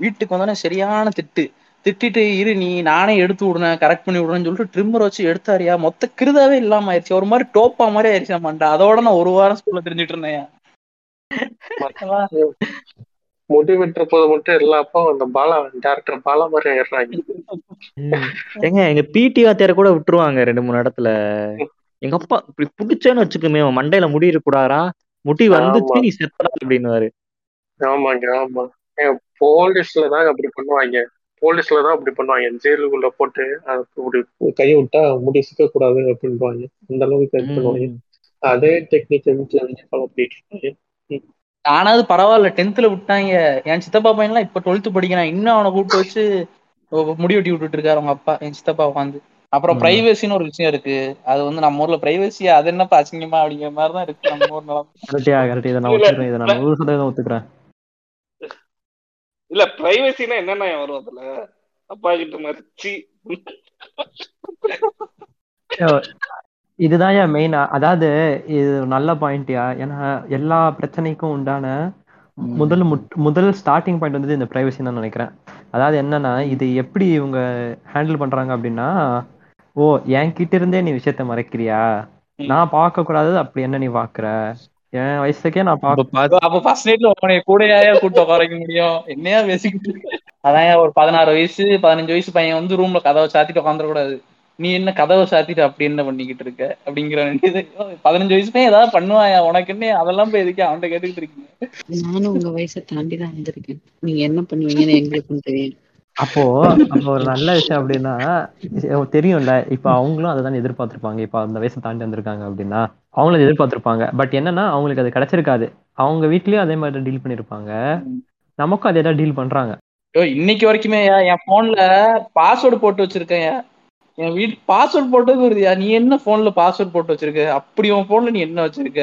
வீட்டுக்கு வந்தோடனே சரியான திட்டு. திட்டிட்டு இரு நீ நானே எடுத்து விடுனேன் கரெக்ட் பண்ணி விடுறேன்னு சொல்லிட்டு ட்ரிம்மர் வச்சு எடுத்தாரியா? மொத்த கிருதாவே இல்லாம ஆயிடுச்சு ஒரு மாதிரி டோப்பா மாதிரி ஆயிடுச்சு மண்டா அதோட நான் ஒரு வாரம் ஸ்கூல்ல தெரிஞ்சுட்டு இருந்தேன். முடி வெட்டுற போது மட்டும் எல்லா அப்பாவும் அந்த பாலா டேரக்டர் பாலா மாதிரி ஆயிடுறாங்க. ஏங்க எங்க பிடி வாத்தியார கூட விட்டுருவாங்க ரெண்டு மூணு இடத்துல. எங்க அப்பா இப்படி புடிச்சேன்னு வச்சுக்குமே மண்டையில முடி இருக்கக்கூடாதா முடி வந்துச்சு. நீ செத்தடா அப்படின்னுவாரு. ஆமாங்க ஆமா. போலீஸ்ல தான் அப்படி பண்ணுவாங்க. போலீஸ்ல தான் அப்படி பண்ணுவாங்க. ஜெயிலுக்குள்ள போட்டு அப்படி கையை விட்டா முடி சிக்க கூடாது அப்படின்வாங்க அந்த அளவுக்கு இது பண்ணுவாங்க. அதே டெக்னிக் வீட்டுல வந்து ஃபாலோ பண்ணிட்டு இருக்காங்க. ஆனாவது பரவாயில்ல டென்த்ல விட்டாங்க. என் சித்தப்பா பையன்லாம் இப்ப டுவெல்த் படிக்கிறான். இன்னும் அவனை கூப்பிட்டு வச்சு முடி வெட்டி விட்டுட்டு இருக்காரு அவங்க அப்பா என் சித்தப்பா உட்காந்து அப்புறம். பிரைவசின்னு ஒரு விஷயம் இருக்கு. அது வந்து நம்ம ஊர்ல பிரைவசி அது என்னப்பா அசிங்கமா அப்படிங்கிற மாதிரி தான் இருக்கு நம்ம ஊர் நிலம். கரெக்டியா கரெக்ட் இதை நான் இல்ல, ஒத்துக்கிறேன். இதை நான் நூறு சதவீதம் ஒத்துக்கிறேன். இல்ல பிரைவசினா என்னென்ன வரும் அதுல? அப்பா கிட்ட மறிச்சு இதுதான் ஏன் மெயின் அதாவது இது நல்ல பாயிண்ட்யா ஏன்னா எல்லா பிரச்சனைக்கும் உண்டான முதல் முட்- முதல் ஸ்டார்டிங் பாயிண்ட் வந்து இந்த பிரைவசி தான் நினைக்கிறேன். அதாவது என்னன்னா இது எப்படி இவங்க ஹேண்டில் பண்றாங்க அப்படின்னா ஓ என்கிட்ட இருந்தே நீ விஷயத்த மறைக்கிறியா? நான் பார்க்க கூடாதது அப்படி என்ன நீ பாக்குற என் வயசுக்கே நான் பார்க்க அப்ப ஃபர்ஸ்ட் நைட்ல உன்னை கூடயா கூட்டு உட்கார வைக்க முடியும். என்னையா பேசிக்கிட்டு இருக்க? அதான் ஒரு பதினாறு வயசு பதினஞ்சு வயசு பையன் வந்து ரூம்ல கதவை சாத்திட்டு உட்காந்துட கூடாது நீ என்ன கதவை சாத்திட்டு அப்படி என்ன பண்ணிக்கிட்டு இருக்க? அப்படிங்கிற பதினஞ்சு வயசு பையன் ஏதாவது பண்ணுவாயா? உனக்கு என்ன? அதெல்லாம் போய் எதுக்கு அவன்கிட்ட கேட்டுக்கிட்டு இருக்கீங்க? நானும் உங்க வயசை தாண்டி தான் வந்திருக்கேன். நீங்க என்ன பண்ணுவீங்கன்னு எங்களுக்கும் தெரியும். அப்போ அப்போ ஒரு நல்ல விஷயம் அப்படின்னா தெரியும்ல இப்ப அவங்களும் அதை தான் எதிர்பார்த்திருப்பாங்க. இப்ப அந்த வயசை தாண்டி வந்திருக்காங்க அப்படின்னா அவங்களும் அதை எதிர்பார்த்திருப்பாங்க. பட் என்னன்னா அவங்களுக்கு அது கிடைச்சிருக்காது. அவங்க வீட்லயும் அதே மாதிரி டீல் பண்ணிருப்பாங்க. நமக்கும் அதே தான் டீல் பண்றாங்க இன்னைக்கு வரைக்குமே என் போன்ல பாஸ்வேர்டு போட்டு வச்சிருக்கேன் என் வீட்டு பாஸ்வேர்டு போட்டது வருதுயா நீ என்ன போன்ல பாஸ்வேர்டு போட்டு வச்சிருக்க? அப்படி உன் போன்ல நீ என்ன வச்சிருக்க?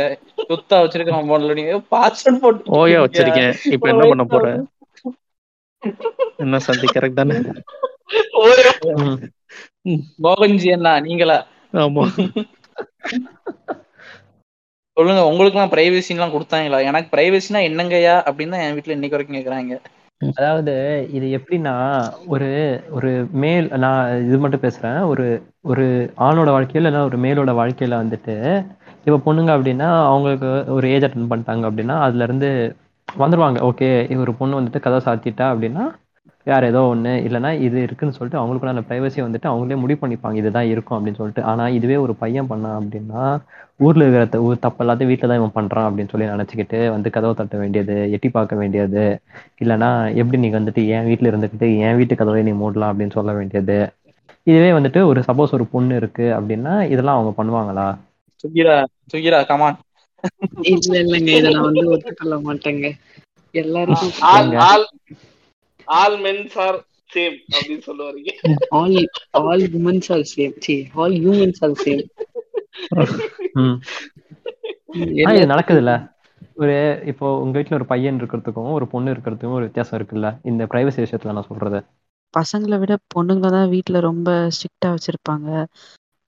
சொத்தா வச்சிருக்க உன் போன்ல நீ. பாஸ்வேர்டு போட்டு ஓயா? வச்சிருக்கேன். இப்ப என்ன பண்ண போற? என்ன சந்தி கரெக்ட் தானே மோகன்ஜி அண்ணா நீங்களா? ஆமா. சொல்லுங்க உங்களுக்கு எல்லாம் பிரைவசி கொடுத்தாங்களா? எனக்கு பிரைவசினா என்னங்கய்யா? அப்படின்னு தான் என் வீட்டுல இன்னைக்கு வரைக்கும் கேக்குறாங்க. அதாவது இது எப்படின்னா ஒரு ஒரு மேல் நான் இது மட்டும் பேசுறேன். ஒரு ஒரு ஆணோட வாழ்க்கையில இல்லைன்னா ஒரு மேலோட வாழ்க்கையில வந்துட்டு இப்போ பொண்ணுங்க அப்படின்னா அவங்களுக்கு ஒரு ஏஜ் அட்டன் பண்ணிட்டாங்க அப்படின்னா அதுல இருந்து வந்துருவாங்க. ஓகே ஒரு பொண்ணு வந்துட்டு கதை சாத்திட்டா அப்படின்னா வேற ஏதோ ஒண்ணு இல்லைன்னா இது இருக்குன்னு சொல்லிட்டு அவங்களுக்குள்ள அந்த ப்ரைவசி வந்துட்டு அவங்களே முடிவு பண்ணிப்பாங்க. இதுதான் இருக்கும் அப்படின்னு சொல்லிட்டு. ஆனா இதுவே ஒரு பையன் பண்ணான் அப்படின்னா ஊர்ல இருக்கிற ஊர் தப்பு எல்லாத்தையும் வீட்டில் தான் இவன் பண்றான் அப்படின்னு சொல்லி நினைச்சுக்கிட்டு வந்து கதவை தட்ட வேண்டியது எட்டி பார்க்க வேண்டியது இல்லைன்னா எப்படி நீ வந்துட்டு என் வீட்டில் இருந்துக்கிட்டு என் வீட்டு கதவை நீ மூடலாம் அப்படின்னு சொல்ல வேண்டியது. இதுவே வந்துட்டு ஒரு சப்போஸ் ஒரு பொண்ணு இருக்கு அப்படின்னா இதெல்லாம் அவங்க பண்ணுவாங்களா? சுகிரா சுகிரா கமான் இல்ல இல்லைங்க. இதை நான் வந்து ஒத்துக்கொள்ள மாட்டேங்க. எல்லாருக்கும் ஆல் மென்ஸ் ஆர் சேம் அப்படின்னு சொல்லுவாருங்க. All all womens are same see all humans are same இது நடக்குதுல்ல. ஒரு இப்போ உங்க வீட்ல ஒரு பையன் இருக்கிறதுக்கும் ஒரு பொண்ணு இருக்கிறதுக்கும் ஒரு வித்தியாசம் இருக்குல்ல? இந்த பிரைவசி விஷயத்துல நான் சொல்றது. பசங்களை விட பொண்ணுங்களை தான் வீட்ல ரொம்ப ஸ்ட்ரிக்டா வச்சிருப்பாங்க.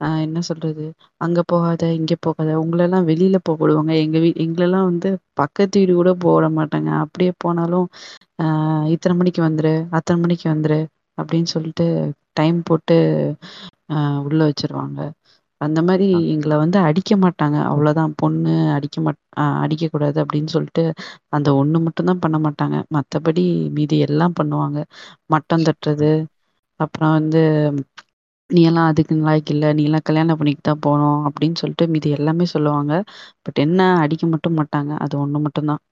ஆஹ் என்ன சொல்றது? அங்க போகாத இங்க போகாத உங்களெல்லாம் வெளியில போக விடுவாங்க எங்க வீ எங்களெல்லாம் வந்து பக்கத்து வீடு கூட போக விட மாட்டாங்க. அப்படியே போனாலும் ஆஹ் இத்தனை மணிக்கு வந்துரு அத்தனை மணிக்கு வந்துரு அப்படின்னு சொல்லிட்டு டைம் போட்டு ஆஹ் உள்ள வச்சிருவாங்க. அந்த மாதிரி எங்களை வந்து அடிக்க மாட்டாங்க. அவ்வளவுதான். பொண்ணு அடிக்க மாட் ஆஹ் அடிக்க கூடாது அப்படின்னு சொல்லிட்டு அந்த ஒண்ணு மட்டும் தான் பண்ண மாட்டாங்க. மத்தபடி மீதி எல்லாம் பண்ணுவாங்க. மட்டம் தட்டுறது அப்புறம் வந்து நீ எல்லாம் அதுக்கு நீ எல்லாம் கல்யாணம் பண்ணிட்டு தான் போகணும் அப்படின்னு சொல்லிட்டு மீதி எல்லாமே சொல்லுவாங்க. பட் என்ன அடிக்க மட்டும் மாட்டாங்க. அது ஒண்ணு மட்டும்தான்.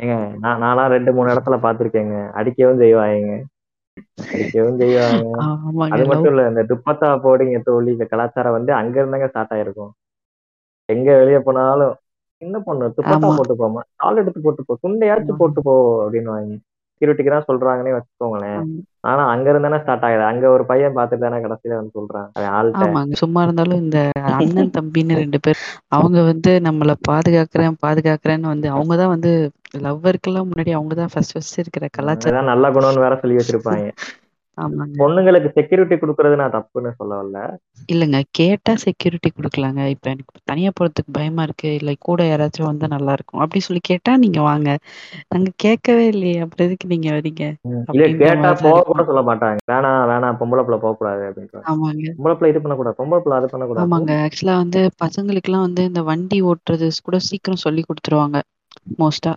ஏங்க நான் நான்லாம் ரெண்டு மூணு இடத்துல பார்த்திருக்கேங்க. அடிக்கவும் செய்வாங்க அடிக்கவும் செய்வாங்க ஆமாங்க அது லவ். மட்டும் இல்ல இந்த துப்பத்தா போடுங்க தோழி. இந்த கலாச்சாரம் வந்து அங்க இருந்தாங்க ஸ்டார்ட் ஆயிருக்கும். எங்க வெளிய போனாலும் என்ன பொண்ணு துப்பத்தா ஆமா. போட்டு போமா ஷால் எடுத்து போட்டு போ துண்டையாச்சும் போட்டு போ அப்படின்னு செக்யூரிட்டிக்கு தான் சொல்றாங்கன்னே வச்சுக்கோங்களேன். ஆனா அங்க இருந்தானே ஸ்டார்ட் ஆகுது. அங்க ஒரு பையன் பார்த்துட்டு தானே கடைசியில வந்து சொல்றான். ஆமாங்க. சும்மா இருந்தாலும் இந்த அண்ணன் தம்பின்னு ரெண்டு பேர் அவங்க வந்து நம்மள பாதுகாக்கிறேன் பாதுகாக்கிறேன்னு வந்து அவங்கதான் வந்து லவ்வருக்கெல்லாம் முன்னாடி அவங்கதான் ஃபர்ஸ்ட் ஃபர்ஸ்ட் இருக்கிற கலாச்சாரம். நல்ல குணம்னு வேற சொல்லி வச்சிருப்பாங்க. பொண்ணுங்களுக்கு செக்யூரிட்டி கொடுக்கறது நான் தப்புன்னு சொல்ல வரல. இல்லைங்க கேட்டா செக்யூரிட்டி கொடுக்கலாங்க. இப்ப எனக்கு தனியா போறதுக்கு பயமா இருக்கு. இல்ல கூட யாராச்சும் வந்தா நல்லா இருக்கும். அப்படி சொல்லி கேட்டா நீங்க வாங்க. நாங்க கேட்கவே இல்லையே. அப்புறம் எதுக்கு நீங்க வரீங்க? இல்ல கேட்டா போக கூட சொல்ல மாட்டாங்க. வேணாம் வேணாம் பொம்பளை பிள்ளை போக கூடாது அப்படின்றாங்க ஆமாங்க. பொம்பளை பிள்ளை இது பண்ணக்கூடாது. பொம்பளை பிள்ளை அது பண்ணக்கூடாது. ஆமாங்க. ஆக்சுவலா வந்து பசங்களுக்குலாம் வந்து இந்த வண்டி ஓட்டுறது கூட சீக்கிரம் சொல்லி கொடுத்துருவாங்க. மோஸ்டா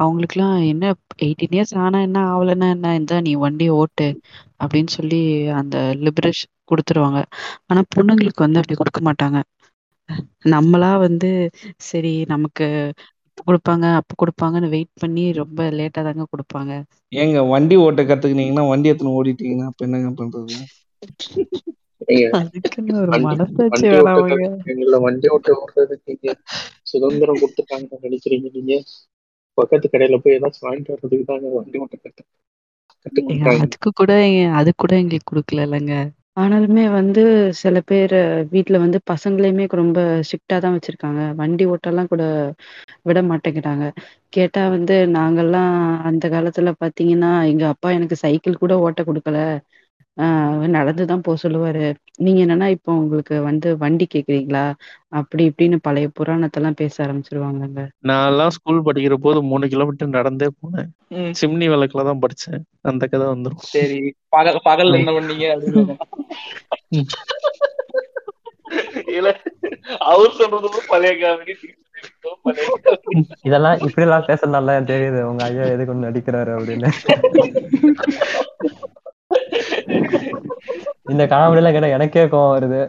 அவங்களுக்குலாம் என்ன எயிட்டீன் இயர்ஸ் ஆனா என்ன ஆகலைன்னா என்ன இந்த நீ வண்டி ஓட்டு அப்படின்னு சொல்லி அந்த லிபரேஷன் கொடுத்துருவாங்க. ஆனா பொண்ணுங்களுக்கு வந்து அப்படி கொடுக்க மாட்டாங்க. நம்மளா வந்து சரி நமக்கு இப்ப கொடுப்பாங்க அப்ப கொடுப்பாங்கன்னு வெயிட் பண்ணி ரொம்ப லேட்டா தாங்க கொடுப்பாங்க. ஏங்க வண்டி ஓட்ட கத்துக்கினீங்கன்னா வண்டி எத்தனை ஓடிட்டீங்கன்னா அப்ப என்னங்க பண்றது? அதுக்குன்னு ஒரு வண்டி மனசாட்சி வண்டி ஓட்ட வேணாமாங்க வண்டி ஓட்ட சுதந்திரம் கொடுத்துட்டாங்கன்னு நினைக்கிறீங்க நீங்க? பக்கத்து கடையில போய் ஏதாச்சும் வாங்கிட்டு வர்றதுக்கு தாங்க வண்டி ஓட்ட அதுக்கு கூட அது கூட எங்களுக்கு கொடுக்கல இல்லைங்க ஆனாலுமே வந்து சில பேர் வீட்ல வந்து பசங்களையுமே ரொம்ப ஸ்ட்ரிக்டா தான் வச்சிருக்காங்க. வண்டி ஓட்டலாம் கூட விட மாட்டேங்கிறாங்க. கேட்டா வந்து நாங்கெல்லாம் அந்த காலத்துல பாத்தீங்கன்னா எங்க அப்பா எனக்கு சைக்கிள் கூட ஓட்ட கொடுக்கல. ஆஹ் நடந்து தான் போக சொல்லுவாரு. நீங்க என்னன்னா இப்போ உங்களுக்கு வந்து வண்டி கேக்குறீங்களா? அப்படி இப்படின்னு பழைய புராணத்தெல்லாம் பேச ஆரம்பிச்சிருவாங்கங்க. நான் எல்லாம் ஸ்கூல் படிக்கிற போது மூணு கிலோமீட்டர் நடந்தே போனேன். ம். சிம்னி விளக்குல தான் படிச்சேன். அந்த கதை வந்துரும். சரி பகல் பகல்ல என்ன பண்ணீங்க? அப்படின்னு இல்ல அவர் சொல்றதும் பழைய காமெடி பழைய comedy. இதெல்லாம் இப்படி எல்லாம் பேசுறதுனால தெரியுது உங்க ஐயா எதுக்கு ஒண்ணு நடிக்கிறாரு அப்படின்னு. இந்த காமெடி எல்லாம் கேட்டா எனக்கே கோவம் வருது.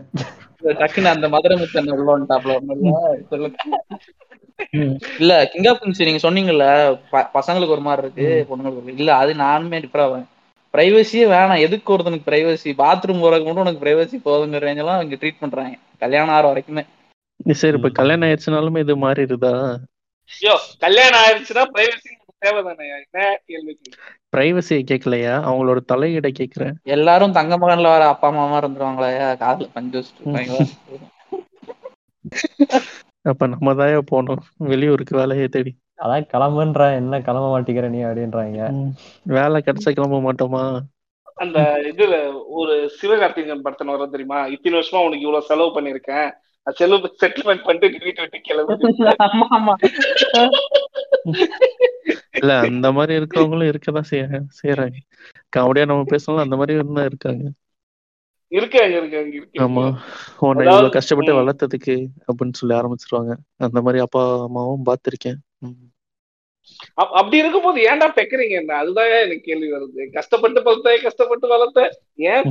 டக்குன்னு அந்த மதுரை முத்தன் உள்ள இல்ல கிங் ஆஃப் கிங்ஸ் நீங்க சொன்னீங்கல்ல ப- பசங்களுக்கு ஒரு மாதிரி இருக்கு பொண்ணுங்களுக்கு இல்ல அது நானுமே டிஃபரா வரேன் பிரைவசியே வேணாம். எதுக்கு ஒருத்தனுக்கு பிரைவசி பாத்ரூம் போறதுக்கு மட்டும் உனக்கு பிரைவசி போதுங்கிற ரேஞ்ச் எல்லாம் இங்க ட்ரீட் பண்றாங்க. கல்யாணம் ஆகிற வரைக்குமே. சரி இப்ப கல்யாணம் ஆயிடுச்சுனாலுமே இது மாறிடுதா? ஐயோ கல்யாணம் ஆயிடுச்சுன்னா பிரைவசி தேவைதானே? என்ன கேள்வி பிரைவசியை கேட்கலையா அவங்களோட தலையீட கேக்குறேன். எல்லாரும் தங்க மகன்ல வர அப்பா அம்மாவா இருந்துருவாங்களே காதுல பஞ்சு அப்ப நம்ம தான் போனோம் வெளியூருக்கு வேலையை தேடி. அதான் கிளம்புன்ற என்ன கிளம்ப மாட்டேங்கிற நீ அப்படின்றாங்க. வேலை கிடைச்சா கிளம்ப மாட்டோமா? அந்த இதுல ஒரு சிவகார்த்திகேயன் படத்துல வர தெரியுமா? இத்தனை வருஷமா உனக்கு இவ்வளவு செலவு பண்ணிருக்கேன் செட்டில்மெண்ட் பண்ணிட்டு வீட்டு விட்டு கிளம்பு ஆமா ஆமா. இல்ல அந்த மாதிரி இருக்கிறவங்களும் இருக்கதான் செய்ய செய்யறாங்க காமெடியா நம்ம பேசலாம் அந்த மாதிரி இருந்தா இருக்காங்க. இருக்காங்க இருக்காங்க ஆமா. உன்னை இவ்வளவு கஷ்டப்பட்டு வளர்த்ததுக்கு அப்படின்னு சொல்லி ஆரம்பிச்சிருவாங்க. அந்த மாதிரி அப்பா அம்மாவும். அப்- அப்படி இருக்கும்போது ஏன்டா பெக்குறீங்க என்ன? அதுதான் எனக்கு கேள்வி வருது. கஷ்டப்பட்டு வளர்த்த கஷ்டப்பட்டு வளர்த்த. ஏன்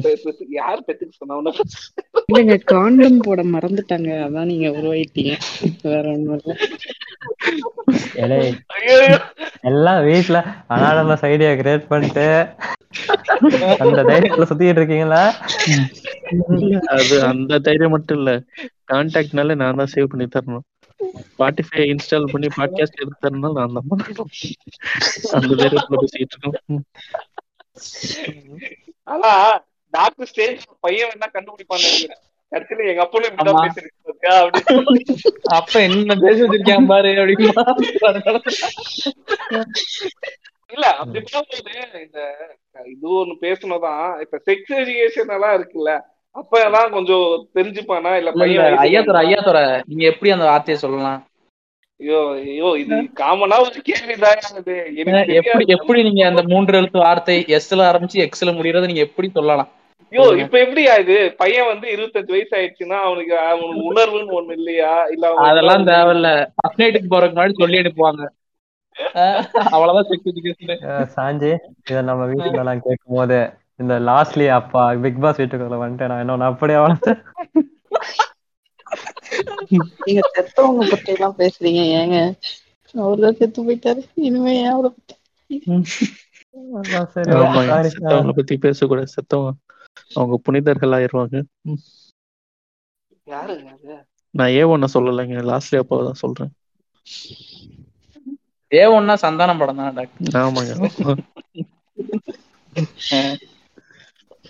யார் பெத்துக்கு சொன்னா? இல்லைங்க காண்டம் போட மறந்துட்டாங்க. அதான் நீங்க உருவாயிட்டீங்க. வேற ஒண்ணும் இல்ல. எல்லாம் வீட்ல அனானமஸ் ஐடியா கிரியேட் பண்ணிட்டு அந்த தைரியத்துல சுத்திட்டு இருக்கீங்களா? அது அந்த தைரியம் மட்டும் இல்ல. கான்டாக்ட்னால நான் தான் சேவ் பண்ணி தரணும். ஸ்பாட்டிஃபை இன்ஸ்டால் பண்ணி பாட்காஸ்ட் எடுத்து தரணும் நான் தான் பண்ணணும் அந்த தைரியத்துல பேசிட்டு இருக்கோம். ஆனா டாக்டர் ஸ்டேஜ் பையன் வேணா கண்டுபிடிப்பான்னு நினைக்கிறேன். கடைசியில எங்க அப்பனும் இப்படிதான் பேசிருக்கா அப்படின்னு அப்ப என்ன பேச வச்சிருக்கேன் பாரு அப்படிமா இல்ல அப்படி இந்த இது ஒண்ணு பேசணும்தான் இப்ப செக்ஸ் எஜுகேஷன் எல்லாம் இருக்குல்ல அப்ப எல்லாம் கொஞ்சம் தெரிஞ்சுப்பானா? இல்ல பையன் ஐயா துறை ஐயா துறை நீங்க எப்படி அந்த வார்த்தையை சொல்லலாம்? ஐயோ ஐயோ இது காமனா ஒரு கேள்விதான் எப்படி எப்படி நீங்க அந்த மூன்று எழுத்து வார்த்தை எஸ்ல ஆரம்பிச்சு எக்ஸ்ல முடியறத நீங்க எப்படி சொல்லலாம்? ஐயோ இப்ப எப்படி இது? பையன் வந்து இருபத்தஞ்சு வயசு ஆயிடுச்சுன்னா அவனுக்கு அவனுக்கு உணர்வுன்னு ஒண்ணு இல்லையா? இல்ல அதெல்லாம் தேவையில்ல. ஃபர்ஸ்ட் நைட்டுக்கு போறதுக்கு முன்னாடி சொல்லி அனுப்புவாங்க. அஹ் அவ்வளவுதான் எஜுகேஷன் சாஞ்சி இதை நம்ம வீட்டுல எல்லாம் கேட்கும் போது இந்த லாஸ்ட்லி அப்பா பிக் பாஸ் வீட்டுக்குள்ள வந்துட்டு நான். என்ன அப்படியே வளர்த்தேன் நீங்க செத்தவங்க பத்தி எல்லாம் பேசுறீங்க ஏங்க? அவர்தான் செத்து போயிட்டாரு. இனிமே ஏன் அவரை பத்தி? பத்தி பேசக்கூடாது. செத்தவங்க அவங்க புனிதர்கள் ஆயிருவாங்க. நான் ஏ ஒன்ன சொல்லலைங்க. லாஸ்ட்லி அப்பாவை தான் சொல்றேன். ஏ ஒன்னா சந்தானம் படம் தான் டாக்டர்? ஆமாங்க.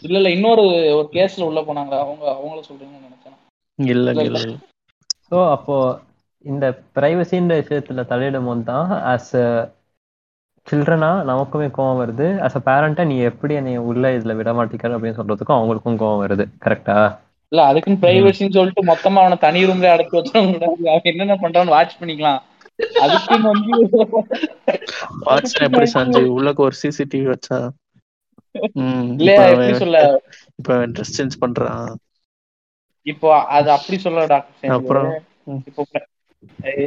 இல்ல இல்ல இன்னொரு ஒரு கேஸ்ல உள்ள போனாங்க அவங்க அவங்கள சொல்றீங்கன்னு நினைச்சேன். இல்ல இல்ல ஸோ அப்போ இந்த பிரைவசின்ற விஷயத்துல தலையிடும் போது தான் ஆஸ் அ சில்ட்ரனா நமக்குமே கோவம் வருது. ஆஸ் அ பேரண்டா நீ எப்படி என்னை உள்ள இதுல விட மாட்டேங்கிற அப்படின்னு சொல்றதுக்கும் அவங்களுக்கும் கோவம் வருது. கரெக்டா இல்ல அதுக்குன்னு பிரைவசின்னு சொல்லிட்டு மொத்தமா அவனை தனி ரூம்ல அடைச்சு அவன் என்னென்ன பண்றான்னு வாட்ச் பண்ணிக்கலாம். அதுக்குன்னு வந்து வாட்ஸ்னா எப்படி சாஞ்சு உள்ளக்க ஒரு சிசிடிவி வச்சா? இல்லையா எப்படி சொல்ல? இப்ப அவன் ட்ரெஸ் சேஞ்ச் பண்றான். இப்போ அது அப்படி சொல்ல டாக்டர் அப்புறம்? இப்போ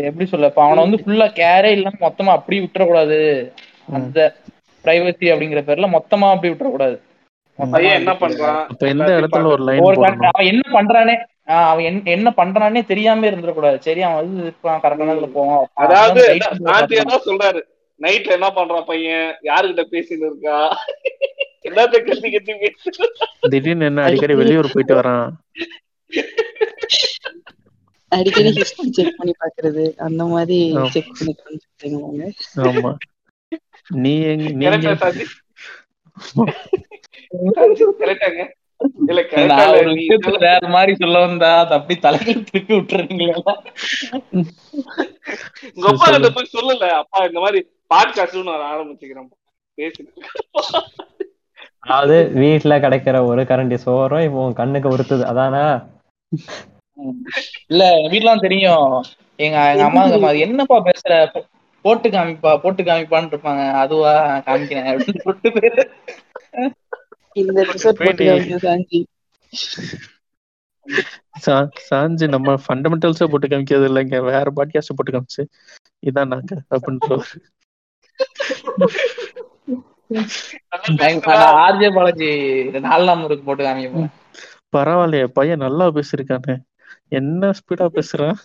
எப்படி சொல்ல? இப்ப அவனை வந்து ஃபுல்லா கேரே இல்லாம மொத்தமா அப்படி விட்டுறக்கூடாது. அந்த பிரைவசி அப்படிங்கிற பேர்ல மொத்தமா அப்படி விட்டுறக்கூடாது. என்ன பண்றான்? எந்த இடத்துல ஒரு லைன் அவன் என்ன பண்றானே? ஆஹ் அவன் என்ன என்ன பண்றானே தெரியாம இருந்துடக்கூடாது. சரி அவன் வந்து இருப்பான் கரெக்டான இதுல. போவான். அதாவது சொல்றாரு. நைட்ல என்ன பண்றான் பையன்? யாருகிட்ட பேசிட்டு இருக்கா? எல்லாத்தையும் கத்தி கத்தி பேசு திடீர்னு என்ன அடிக்கடி வெளியூர் போயிட்டு வரான். அடிக்கடி ஹிஸ்டரி செக் பண்ணி பாக்குறது அந்த மாதிரி செக் பண்ணி காமிச்சிருக்காங்க ஆமா. நீ எங்க சாந்தி. கரெக்டாங்க இல்ல கரெக்டா நீ வேற மாதிரி சொல்ல வந்தா அது அப்படி தலையில திருப்பி விட்டுறீங்களா. உங்க அப்பா கிட்ட போய் சொல்லல. அப்பா இந்த மாதிரி பாட்காஸ்ட் நான் ஆரம்பிச்சுக்கிறேன். பேசுங்க. அதாவது வீட்ல கிடைக்கிற ஒரு கரண்டி சோறும் இப்போ உன் கண்ணுக்கு உறுத்துது. அதானே? இல்ல எங்க வீட்டுலாம் தெரியும். எங்க எங்க அம்மா என்னப்பா பேசுற? போட்டு காமிப்பா போட்டு காமிப்பான்னு இருப்பாங்க. அதுவா காமிக்கிறேன் அப்படின்னு சொல்லிட்டு சாஞ்சி. சா- சாஞ்சு நம்ம ஃபண்டமெண்டல்ஸே போட்டு காமிக்கிறது இல்லைங்க. வேற பாட்காஸ்ட் போட்டு காமிச்சு. இதான் நாங்க அப்படின்றவர் நல்லா நான் பேசுறா நான் ஆர்ஜே பாலாஜி நாலு நம்பருக்கு போட்டு காமிக்க பரவாயில்லையே பையன் நல்லா பேசியிருக்கானே. என்ன ஸ்பீடா பேசுறான்?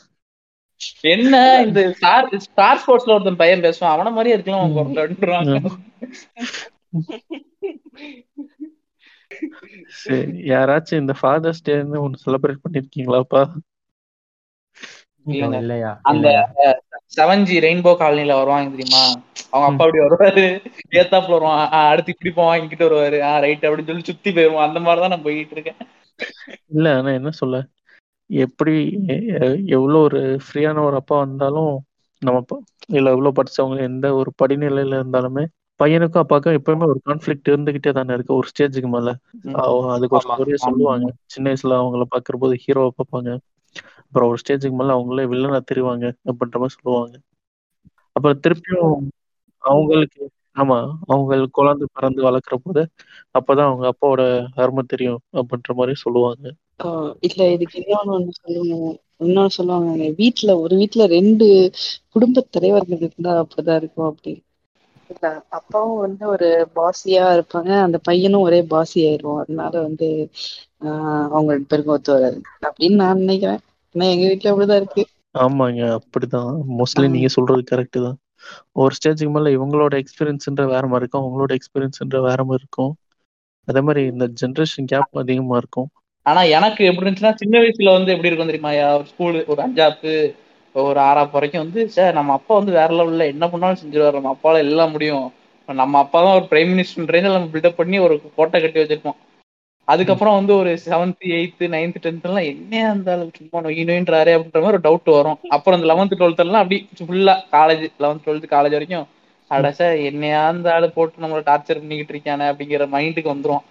என்ன இந்த ஸ்டார் ஸ்டார் ஸ்போர்ட்ஸ்ல ஒருத்தன் பையன் பேசுவான். அவன மாதிரியே இருக்கலாம். சரி யாராச்சும் இந்த ஃபாதர்ஸ் டேன்னு ஒன்னு செலிப்ரேட் பண்ணிருக்கீங்களாப்பா? இல்லையா? அந்த இல்லையா? செவன்ஜி ரெயின்போ காலனில வருவாங்க தெரியுமா? அவங்க அப்பா அப்படி வருவாரு. ஏத்தாப்புல வருவான். அடுத்து இப்படி போவான் இங்கிட்டு வருவாரு. ஆ ரைட் அப்படின்னு சொல்லி சுத்தி போயிருவான். அந்த மாதிரிதான் நான் போயிட்டு இருக்கேன். இல்ல ஆனா என்ன சொல்ல? எப்படி எவ்வளவு ஒரு ஃப்ரீயான ஒரு அப்பா வந்தாலும் நம்ம இல்ல எவ்வளவு படிச்சவங்க எந்த ஒரு படிநிலையில இருந்தாலுமே பையனுக்கும் அப்பாவுக்கும் எப்பவுமே ஒரு கான்ஃபிளிக்ட் இருந்துகிட்டே தானே இருக்கு. ஒரு ஸ்டேஜுக்கு மேல. அதுக்கு ஒரு ஸ்டோரியே சொல்லுவாங்க. சின்ன வயசுல அவங்கள பாக்குற போது ஹீரோவை பார்ப்பாங்க. அப்புறம் ஒரு ஸ்டேஜுக்கு மேல அவங்களே வில்லனா தெரிவாங்க அப்படின்ற மாதிரி சொல்லுவாங்க. அப்புறம் திருப்பியும் அவங்களுக்கு ஆமா அவங்களுக்கு குழந்தை பிறந்து வளர்க்குற போது அப்பதான் அவங்க அப்பாவோட அருமை தெரியும் அப்படின்ற மாதிரி சொல்லுவாங்க. இல்ல இதுக்கு இன்னொன்னு ஒண்ணு சொல்லுவாங்க இன்னொன்னு சொல்லுவாங்க வீட்டுல ஒரு வீட்டுல ரெண்டு குடும்ப தலைவர்கள் இருந்தா அப்படிதான் இருக்கும் அப்படின்னு. இல்ல அப்பாவும் வந்து ஒரு பாசியா இருப்பாங்க அந்த பையனும் ஒரே பாசி ஆயிடுவான். அதனால வந்து ஆஹ் அவங்க ரெண்டு பேருக்கும் ஒத்து வராது அப்படின்னு நான் நினைக்கிறேன். ஆனா எங்க வீட்ல அப்படிதான் இருக்கு. ஆமாங்க அப்படிதான். மோஸ்ட்லி நீங்க சொல்றது கரெக்ட் தான். ஒரு ஸ்டேஜுக்கு மேல இவங்களோட எக்ஸ்பீரியன்ஸ்ன்ற வேற மாதிரி இருக்கும் அவங்களோட எக்ஸ்பீரியன்ஸ்ன்ற வேற மாதிரி இருக்கும். அதே மாதிரி இந்த ஜென்ரேஷன் கேப் அதிகமா இருக்கும். ஆனா எனக்கு எப்படி இருந்துச்சுன்னா சின்ன வயசுல வந்து எப்படி இருக்கும் தெரியுமாயா ஒரு ஸ்கூல் ஒரு அஞ்சாப்பு ஒரு ஆறாப்பு வரைக்கும் வந்து சார் நம்ம அப்பா வந்து வேற லெவல்ல என்ன பண்ணாலும் செஞ்சிருவாரு. நம்ம அப்பால எல்லாம் முடியும். நம்ம அப்பா தான் ஒரு பிரைம் மினிஸ்டர் நம்ம பில்டப் பண்ணி ஒரு கோட்டை கட்டி வச்சிருப்போம். அதுக்கப்புறம் வந்து ஒரு செவன்த் எயித்து நைன்த் டென்த் எல்லாம் என்ன இருந்தாலும் சும்மா நொய் நொயின்றாரு அப்படின்ற மாதிரி ஒரு டவுட் வரும். அப்புறம் இந்த லெவன்த் டுவெல்த் எல்லாம் அப்படி ஃபுல்லா காலேஜ் லெவன்த் டுவெல்த் காலேஜ் வரைக்கும் அட என்னையா அந்த ஆளு போட்டு நம்மளை டார்ச்சர் பண்ணிக்கிட்டு இருக்கானே அப்படிங்கிற மைண்டுக்கு வந்துரும்.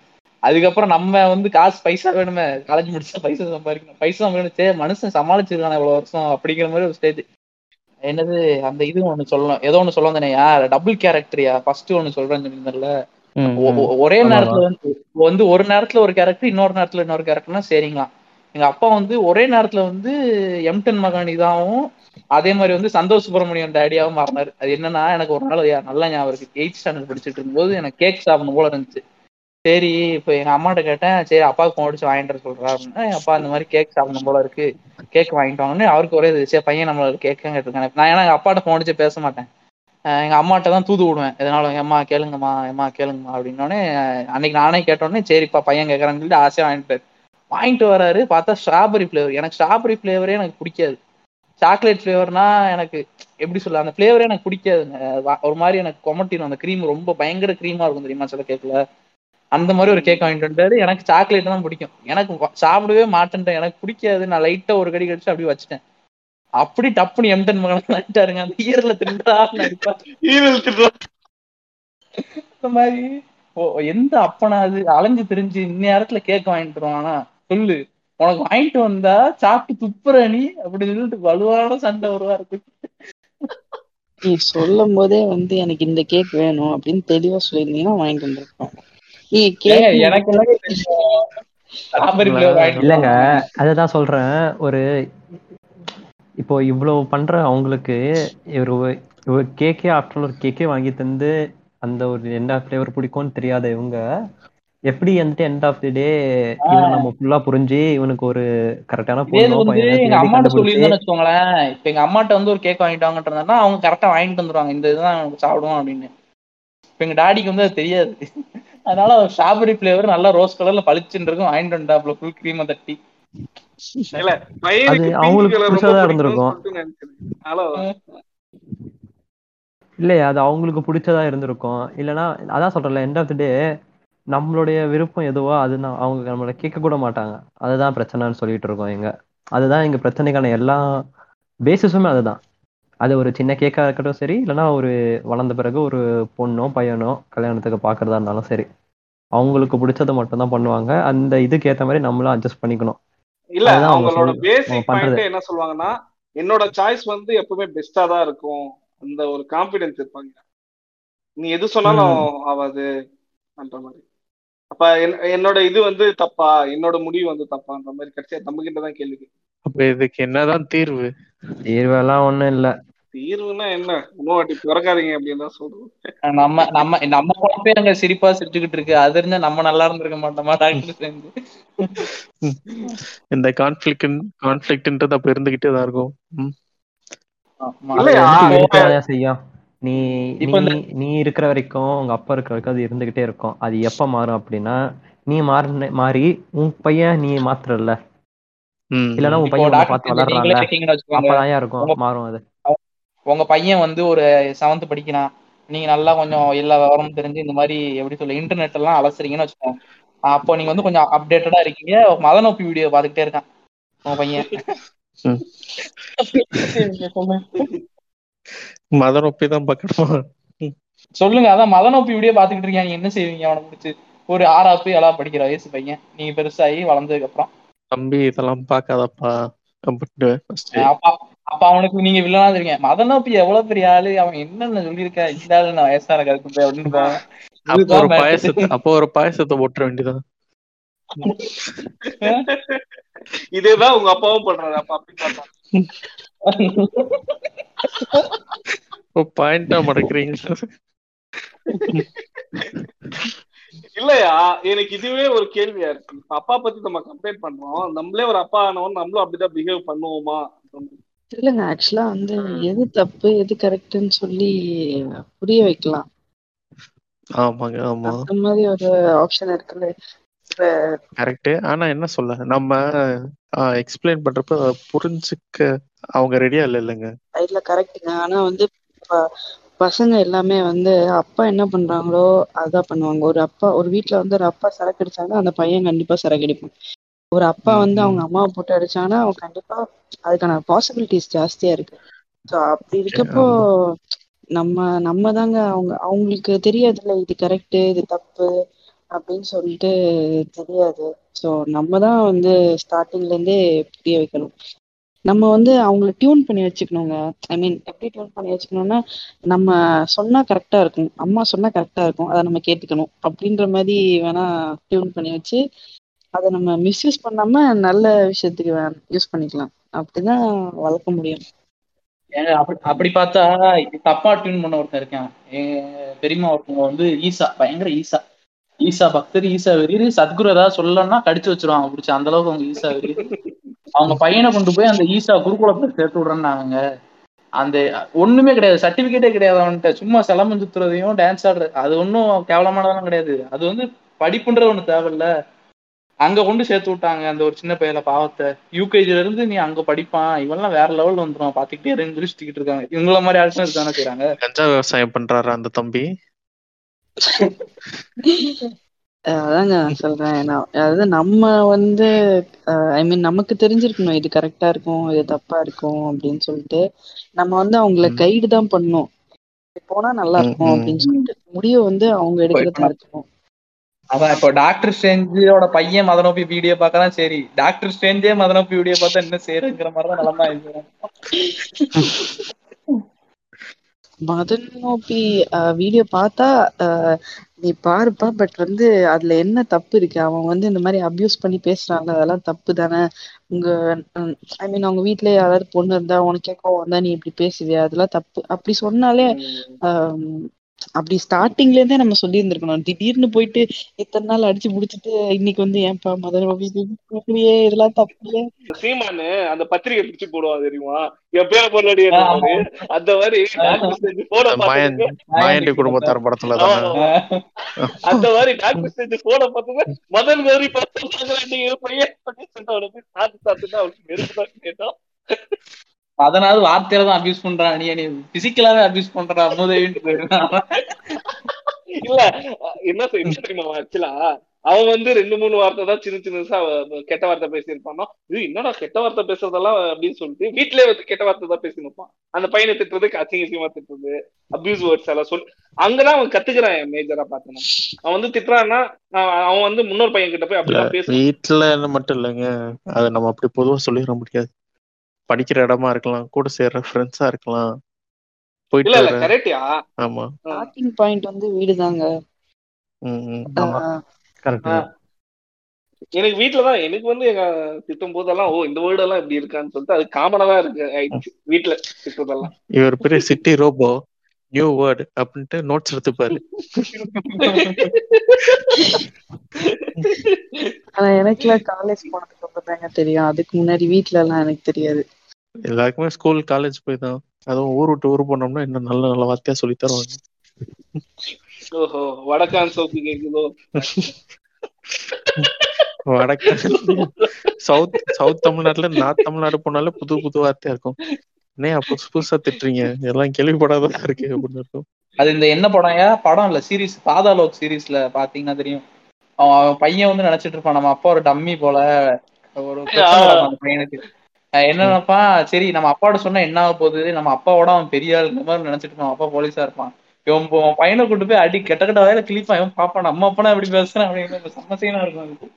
அதுக்கப்புறம் நம்ம வந்து காசு பைசா வேணுமே. காலேஜ் முடிச்சா பைசா சம்பாதிக்கணும். பைசா வேணும் சே மனுஷன் சமாளிச்சிருக்கானே இவ்வளவு வருஷம் அப்படிங்கிற மாதிரி ஒரு ஸ்டேஜ் என்னது அந்த இது ஒண்ணு சொல்லணும். ஏதோ ஒண்ணு சொல்ல யார்? டபுள் கேரக்டரியா ஃபர்ஸ்ட் ஒண்ணு சொல்றேன்னு சொல்லியிருந்தேன்ல ஒரே நேரத்துல வந்து வந்து ஒரு நேரத்துல ஒரு கேரக்டர் இன்னொரு நேரத்துல இன்னொரு கேரக்டர்னா சரிங்களா. எங்க அப்பா வந்து ஒரே நேரத்துல வந்து எம்டன் மகன் இதாகவும் அதே மாதிரி வந்து சந்தோஷ் சுப்பிரமணியம் டேடியாவும் மாறினாரு. அது என்னன்னா எனக்கு ஒரு நாள் நல்லா ஞாபகம் இருக்கு. எயிட் ஸ்டாண்டர்ட் படிச்சுட்டு இருக்கும்போது எனக்கு கேக் சாப்பிடணும் போல இருந்துச்சு. சரி இப்போ எங்க அம்மாட்ட கேட்டேன் சரி அப்பாவுக்கு ஃபோன் அடிச்சு வாங்கிட்டு சொல்றா அப்படின்னா அப்பா இந்த மாதிரி கேக் சாப்பிடணும் போல இருக்கு. கேக் வாங்கிட்டு வாங்கன்னு அவருக்கு ஒரே இது சரி பையன் நம்மள கேக் கேட்டிருக்காங்க நான் ஏன்னா எங்க அப்பாட்ட ஃபோன் அடிச்சு பேச மாட்டேன். எங்க அம்மாட்ட தான் தூது விடுவேன் எதனால அம்மா கேளுங்கம்மா அம்மா கேளுங்கம்மா அப்படின்னோடனே அன்னைக்கு நானே கேட்டோடனே சரிப்பா பையன் கேட்கறான்னு சொல்லிட்டு ஆசையா வாங்கிட்டு வாங்கிட்டு வராரு. பார்த்தா ஸ்ட்ராபெரி ஃபிளேவர் எனக்கு ஸ்ட்ராபெரி ஃபிளேவரே எனக்கு பிடிக்காது. சாக்லேட் ஃப்ளேவர்னா எனக்கு எப்படி சொல்ல அந்த ஃப்ளேவரே எனக்கு பிடிக்காதுங்க. வா- ஒரு மாதிரி எனக்கு கொமட்டிடும் அந்த க்ரீம் ரொம்ப பயங்கர க்ரீமா இருக்கும் தெரியுமா சில கேக்ல அந்த மாதிரி ஒரு கேக் வாங்கிட்டு வந்தாரு. எனக்கு சாக்லேட் தான் பிடிக்கும். எனக்கு சாப்பிடவே மாட்டேன்ட்டேன். எனக்கு பிடிக்காது நான் லைட்டா ஒரு கடி கடிச்சு அப்படியே வச்சுட்டேன். அப்படி டப்புன்னு எம்டன் மகன் ஆயிட்டாருங்க அந்த ஈரல தின்றா இந்த மாதிரி. ஓ எந்த அப்பனா அது? அலைஞ்சு திரிஞ்சு இந்நேரத்துல கேக் வாங்கிட்டு வருவானா. சொல்லு. உனக்கு வாங்கிட்டு வந்தா சாப்பிட்டு துப்புற நீ அப்படி சொல்லிட்டு வலுவான சண்டை வருவா இருக்கு. நீ சொல்லும் போதே வந்து எனக்கு இந்த கேக் வேணும் அப்படின்னு தெளிவா சொல்லியிருந்தீங்கன்னா வாங்கிட்டு வந்திருப்பேன். நீ கேக் எனக்கு இல்லைங்க அதுதான் சொல்றேன். ஒரு இப்போ இவ்வளவு பண்ற அவங்களுக்கு ஒரு கேக்கே ஆஃப்டர் ஒரு கேக்கே வாங்கி தந்து அந்த ஒரு எந்த ஃப்ளேவர் பிடிக்கும்னு தெரியாத இவங்க எப்படி வந்துட்டு எண்ட் ஆஃப் தி டே இவனை நம்ம ஃபுல்லா புரிஞ்சு இவனுக்கு ஒரு கரெக்டான எங்க அம்மாட்ட சொல்லியிருந்தேன்னு வச்சுக்கோங்களேன். இப்ப எங்க அம்மாட்ட வந்து ஒரு கேக் வாங்கிட்டு வாங்கன்றதுனா அவங்க கரெக்டா வாங்கிட்டு வந்துருவாங்க. இந்த இதுதான் எனக்கு சாப்பிடுவோம் அப்படின்னு. இப்ப எங்க டாடிக்கு வந்து அது தெரியாது. அதனால ஸ்ட்ராபெரி ஃபிளேவர் நல்லா ரோஸ் கலர்ல பளிச்சுன்னு இருக்கும். வாங்கிட்டு வந்தாப்ல ஃபுல் கிரீமை தட்டி. இல்லையா அது அவங்களுக்கு பிடிச்சதா இருந்திருக்கும். இல்லைன்னா அதான் சொல்றேன்ல எண்ட் ஆஃப் தி டே நம்மளுடைய விருப்பம் எதுவோ அது அவங்க நம்மளை கேட்க கூட மாட்டாங்க. அதுதான் பிரச்சனைன்னு சொல்லிட்டு இருக்கோம் எங்க அதுதான் எங்க பிரச்சனைக்கான எல்லா பேசிஸுமே அதுதான். அது ஒரு சின்ன கேக்கா இருக்கட்டும் சரி இல்லைன்னா ஒரு வளர்ந்த பிறகு ஒரு பொண்ணோ பையனோ கல்யாணத்துக்கு பார்க்கறதா இருந்தாலும் சரி. அவங்களுக்கு பிடிச்சதை மட்டும் தான் பண்ணுவாங்க. அந்த இதுக்கு ஏத்த மாதிரி நம்மளும் அட்ஜஸ்ட் பண்ணிக்கணும். இல்ல அவங்களோட பேசிக் பாயிண்ட் என்ன சொல்லுவாங்கன்னா என்னோட சாய்ஸ் வந்து எப்பவுமே பெஸ்டா தான் இருக்கும். அந்த ஒரு கான்பிடன்ஸ் இருப்பாங்க. நீ எது சொன்னாலும் ம். ஆகாது அந்த மாதிரி. அப்ப என்- என்னோட இது வந்து தப்பா? என்னோட முடிவு வந்து தப்பான்ற மாதிரி கடைசியா நம்ம கிட்ட தான் கேள்வி. அப்ப இதுக்கு என்னதான் தீர்வு? தீர்வெல்லாம் ஒண்ணும் இல்ல. தீர்வுனா என்ன? வாட்டி பிறக்காதீங்க அப்படின்னு தான் சொல்றோம். நம்ம நம்ம நம்ம குழப்பே அங்க சிரிப்பா சிரிச்சுக்கிட்டு இருக்கு. அது இருந்தா நம்ம நல்லா இருந்திருக்க மாட்டோமா டாக்டர் சேர்ந்து? இந்த கான்ஃபிளிக் கான்ஃபிளிக்ட்ன்றது அப்ப இருந்துகிட்டே தான் இருக்கும். செய்யும். நீ இருக்கிற வரைக்கும் உங்க அப்பா இருக்கிற வரைக்கும் அது இருந்துகிட்டே இருக்கும். அது எப்ப மாறும் அப்படின்னா நீ மாறின மாறி உன் பையன் நீ மாத்துறல்ல. ம், இல்லைன்னா. உன் பையன் பார்த்து வச்சுக்கோங்க அப்பதான் இருக்கும்? மாறும் அது. உங்க பையன் வந்து ஒரு செவன்த் படிக்கிறான். நீங்க நல்லா கொஞ்சம் எல்லா விவரமும் தெரிஞ்சு இந்த மாதிரி எப்படி சொல்ல இன்டர்நெட் எல்லாம் அலசுறீங்கன்னு வச்சுக்கோங்க. அப்போ நீங்க வந்து கொஞ்சம் அப்டேட்டடா இருக்கீங்க. மதநோப்பி வீடியோ பார்த்துக்கிட்டே இருக்கான் உங்க பையன். ம். நீங்க சொல்லுங்க மதர் ஒப்பி தான் பார்க்கணுமா? ம். சொல்லுங்க அதான் மதநோப்பி வீடியோ பார்த்துக்கிட்டு இருக்கீங்க நீங்க என்ன செய்வீங்க? அவனை பிடிச்சி ஒரு ஆறாப்பு ஏழா படிக்கிற வயசு பையன். நீங்க பெருசாகி வளர்ந்ததுக்கு அப்புறம். தம்பி இதெல்லாம் ஃபர்ஸ்ட் அப்ப அவனுக்கு நீங்க வில்லனா தெரியுங்க. மதன் அப்ப எவ்வளவு பெரிய ஆளு? அவன் என்னென்ன சொல்லியிருக்கா? இந்த ஆளு நான் வயசான கருத்து போய் அப்படின்னு அப்போ ஒரு. பாயசத்தை அப்போ ஒரு பாயசத்தை போட்டுற வேண்டியதான் இதேதான் உங்க அப்பாவும் பண்றாரு. அப்ப அப்படி பார்த்தா பாயிண்டா மடக்குறீங்க. இல்லையா? எனக்கு இதுவே ஒரு கேள்வியா இருக்கு. இப்ப அப்பா பத்தி நம்ம கம்ப்ளைண்ட் பண்றோம். நம்மளே ஒரு அப்பா ஆனவன் நம்மளும் அப்படிதான் பிஹேவ் பண்ணுவோமா? இல்லைங்க. ஆக்சுவலா வந்து எது தப்பு எது கரெக்ட்னு சொல்லி புரிய வைக்கலாம். ஆமாங்க ஆமா. அந்த மாதிரி ஒரு ஆப்ஷன் இருக்குல்ல. இப்ப கரெக்ட் ஆனா என்ன சொல்ல நம்ம எக்ஸ்பிளைன் பண்றப்ப புரிஞ்சுக்க அவங்க ரெடியா இல்ல இல்லைங்க இல்ல கரெக்ட்டுங்க ஆனா வந்து ப- பசங்க எல்லாமே வந்து அப்பா என்ன பண்றாங்களோ அதான் பண்ணுவாங்க. ஒரு அப்பா ஒரு வீட்ல வந்து ஒரு அப்பா சரக்கு அடிச்சாங்கன்னா அந்த பையன் கண்டிப்பா சரக்கு அடிப்பான். ஒரு அப்பா வந்து அவங்க அம்மாவை போட்டு அடிச்சாங்கன்னா அவன் கண்டிப்பா அதுக்கான பாசிபிலிட்டிஸ் ஜாஸ்தியா இருக்கு. ஸோ அப்படி இருக்கப்போ நம்ம நம்ம தாங்க அவங்க அவங்களுக்கு தெரியாதுல்ல இது கரெக்ட் இது தப்பு அப்படின்னு சொல்லிட்டு தெரியாது. ஸோ நம்ம தான் வந்து ஸ்டார்டிங்ல இருந்தே புரிய வைக்கணும். நம்ம வந்து அவங்கள டியூன் பண்ணி வச்சுக்கணுங்க. ஐ மீன் எப்படி டியூன் பண்ணி வச்சுக்கணும்னா நம்ம சொன்னா கரெக்டா இருக்கும். அம்மா சொன்னா கரெக்டா இருக்கும். அதை நம்ம கேட்டுக்கணும். அப்படின்ற மாதிரி வேணா டியூன் பண்ணி வச்சு அதை நம்ம மிஸ்யூஸ் பண்ணாம நல்ல விஷயத்துக்கு யூஸ் பண்ணிக்கலாம். அப்படிதான் வளர்க்க முடியும். அப்படி பார்த்தா தப்பா டியூன் பண்ண ஒருத்தன் இருக்கான். பெரியமா பெரியம்மா ஒருத்தவங்க வந்து ஈசா பயங்கர ஈசா. ஈசா பக்தர் ஈசா வெறியர் சத்குரு ஏதாவது சொல்லலன்னா கடிச்சு வச்சிருவாங்க பிடிச்சி. அந்த அளவுக்கு அவங்க ஈசா வெறியர். அவங்க பையனை கொண்டு போய் அந்த ஈசா குருகுலத்துல சேர்த்து விடுறேன்னாங்க. அந்த ஒண்ணுமே கிடையாது. சர்டிபிகேட்டே கிடையாது அவன்கிட்ட. சும்மா சிலம்பம் சுத்துறதையும் டான்ஸ் ஆடுறது அது ஒன்றும் கேவலமானதெல்லாம் கிடையாது. அது வந்து படிப்புன்றது ஒண்ணு தேவையில்ல. அங்க கொண்டு சேர்த்து விட்டாங்க. அந்த ஒரு சின்ன பையல பாவத்தை. யூகேஜில இருந்து நீ அங்க படிப்பான். இவன்லாம் வேற லெவல் வந்துடும் பாத்துக்கிட்டே இருந்து சுத்திக்கிட்டு இருக்காங்க. இவங்கள மாதிரி ஆட்கள் இருக்கானே செய்றாங்க? கஞ்சா விவசாயம் பண்றாரா அந்த தம்பி? அதாங்க நான் சொல்றேன். நான் அதாவது நம்ம வந்து ஐ மீன் நமக்கு தெரிஞ்சிருக்கணும். இது கரெக்டா இருக்கும் இது தப்பா இருக்கும் அப்படின்னு சொல்லிட்டு நம்ம வந்து அவங்கள கைடு தான் பண்ணணும். போனா நல்லா இருக்கும். அப்படின்னு சொல்லிட்டு முடிவு வந்து அவங்க எடுக்கிறதா இருக்கணும் அதான் இப்போ டாக்டர் ஸ்ட்ரேஞ்சோட பையன் மதனோப்பி வீடியோ பார்க்கறான். சரி டாக்டர் ஸ்ட்ரேஞ்சே மதனோப்பி வீடியோ பார்த்தா என்ன செய்யறங்கிற மாதிரி தான் நிலமா மதன் நோப்பி வீடியோ பார்த்தா நீ பாருப்பா பட் வந்து அதுல என்ன தப்பு இருக்கு? அவன் வந்து இந்த மாதிரி அபியூஸ் பண்ணி பேசுறான்ல அதெல்லாம் தப்பு தானே? உங்க ஐ மீன் அவங்க வீட்ல யாராவது பொண்ணு இருந்தா உனக்கே கோவம் வந்தா நீ இப்படி பேசுவியா? அதெல்லாம் தப்பு. அப்படி சொன்னாலே அப்படி ஸ்டார்டிங்ல இருந்தே நம்ம சொல்லி இருந்திருக்கணும் திடீர்னு போயிட்டு இத்தனை நாள் அடிச்சு முடிச்சிட்டு இன்னைக்கு வந்து ஏன்பா மதன் நோப்பி இப்படியே இதெல்லாம் தப்பு சீமானு அந்த பத்திரிகை பிடிச்சு போடுவான் தெரியுமா? என் பேர பொருளடி அந்த மாதிரி குடும்பத்தார் படத்துல அந்த மாதிரி டாக்டர் ஸ்டேஜ் போட பார்த்துட்டு முதல் மாதிரி பார்த்து நீங்க பையன் சாத்து சாத்துட்டு அவனுக்கு நெருப்பு தான் கேட்டோம். அதனால வார்த்தையில தான் அபியூஸ் பண்றான் நீ நீ பிசிக்கலாவே அபியூஸ் பண்றான் மூதேவின்னு இல்ல என்ன என்ன தெரியுமா ஆக்சுவலா? அவன் வந்து ரெண்டு மூணு வார்த்தை தான் சின்ன சின்னசா கெட்ட வார்த்தை பேசியிருப்பானோ? இது என்னடா கெட்ட வார்த்தை பேசுறதெல்லாம் அப்படின்னு சொல்லிட்டு வீட்லயே வந்து கெட்ட வார்த்தை தான் பேசியிருப்பான் அந்த பையனை திட்டுறது அசிங்க அசிங்கமா திட்டுறது அபியூஸ் வேர்ட்ஸ் எல்லாம் சொல்லி அங்கதான் அவன் கத்துக்கிறான் மேஜரா பார்த்தனா அவன் வந்து திட்டுறான்னா அவன் அவன் வந்து முன்னோர் பையன் கிட்ட போய் அப்படிதான் பேசுவான் வீட்டுல மட்டும் இல்லைங்க. அதை நம்ம அப்படி பொதுவா சொல்லிட முடியாது. படிக்கிற இடமா இருக்கலாம் கூட சேர்ற ஃப்ரெண்ட்ஸா இருக்கலாம். போயிட்டு ஆமா. ஸ்டார்டிங் பாயிண்ட் வந்து வீடுதாங்க. ம், ம். ஆஹ் கரெக்ட் எனக்கு எனக்கு வந்து எங்க திட்டும் போதெல்லாம் ஓ இந்த வேர்டு எல்லாம் இப்படி இருக்கான்னு சொல்லிட்டு அது காமனா தான் இருக்கு ஆயிடுச்சு. வீட்டுல திட்டுறதெல்லாம். இவர் பெரிய சிட்டி ரோபோ நியூ வேர்ட் அப்படின்ட்டு நோட்ஸ் எடுத்துப்பாரு. ஆனா எனக்குலாம் காலேஜ் போனதுக்கு அப்புறம் தாங்க தெரியும். அதுக்கு முன்னாடி வீட்ல எல்லாம் எனக்கு தெரியாது. எல்லாருக்குமே ஸ்கூல் காலேஜ் போய் தான் அதுவும் ஊர் விட்டு ஊர் போனோம்னா இன்னும் நல்ல நல்ல வார்த்தையா சொல்லி தருவாங்க. ஓஹோ வடக்கான் சோப்பு கேக்குதோ? வடக்கு சவுத் சவுத் தமிழ்நாட்டுல நார்த் தமிழ்நாடு போனாலே புது புது வார்த்தையா இருக்கும். என்னையா புதுசு புதுசா திட்டுறீங்க? எல்லாம் கேள்விப்படாததா இருக்கு அப்படின்னு இருக்கும் அது இந்த என்ன படம்யா? படம் இல்ல சீரிஸ் பாதாலோக் சீரிஸ்ல பாத்தீங்கன்னா தெரியும். அவன் அவன் பையன் வந்து நினைச்சிட்டு இருப்பான் நம்ம அப்பா ஒரு டம்மி போல. ஒரு பையனுக்கு. அஹ் என்ன நினைப்பான் சரி நம்ம அப்பாவோட சொன்னா என்ன ஆக போகுது? நம்ம அப்பாவோட அவன் பெரிய ஆளுங்க மாதிரி நினைச்சிட்டு இருப்பான். அப்பா போலீஸா இருப்பான். இவன் பையனை கூட்டு போய் அடி கெட்ட கெட்ட வேலை கிழிப்பான். இவன் பாப்பான் நம்ம அப்பனா எப்படி பேசுறான் அப்படின்னு சமசீனா இருக்கும்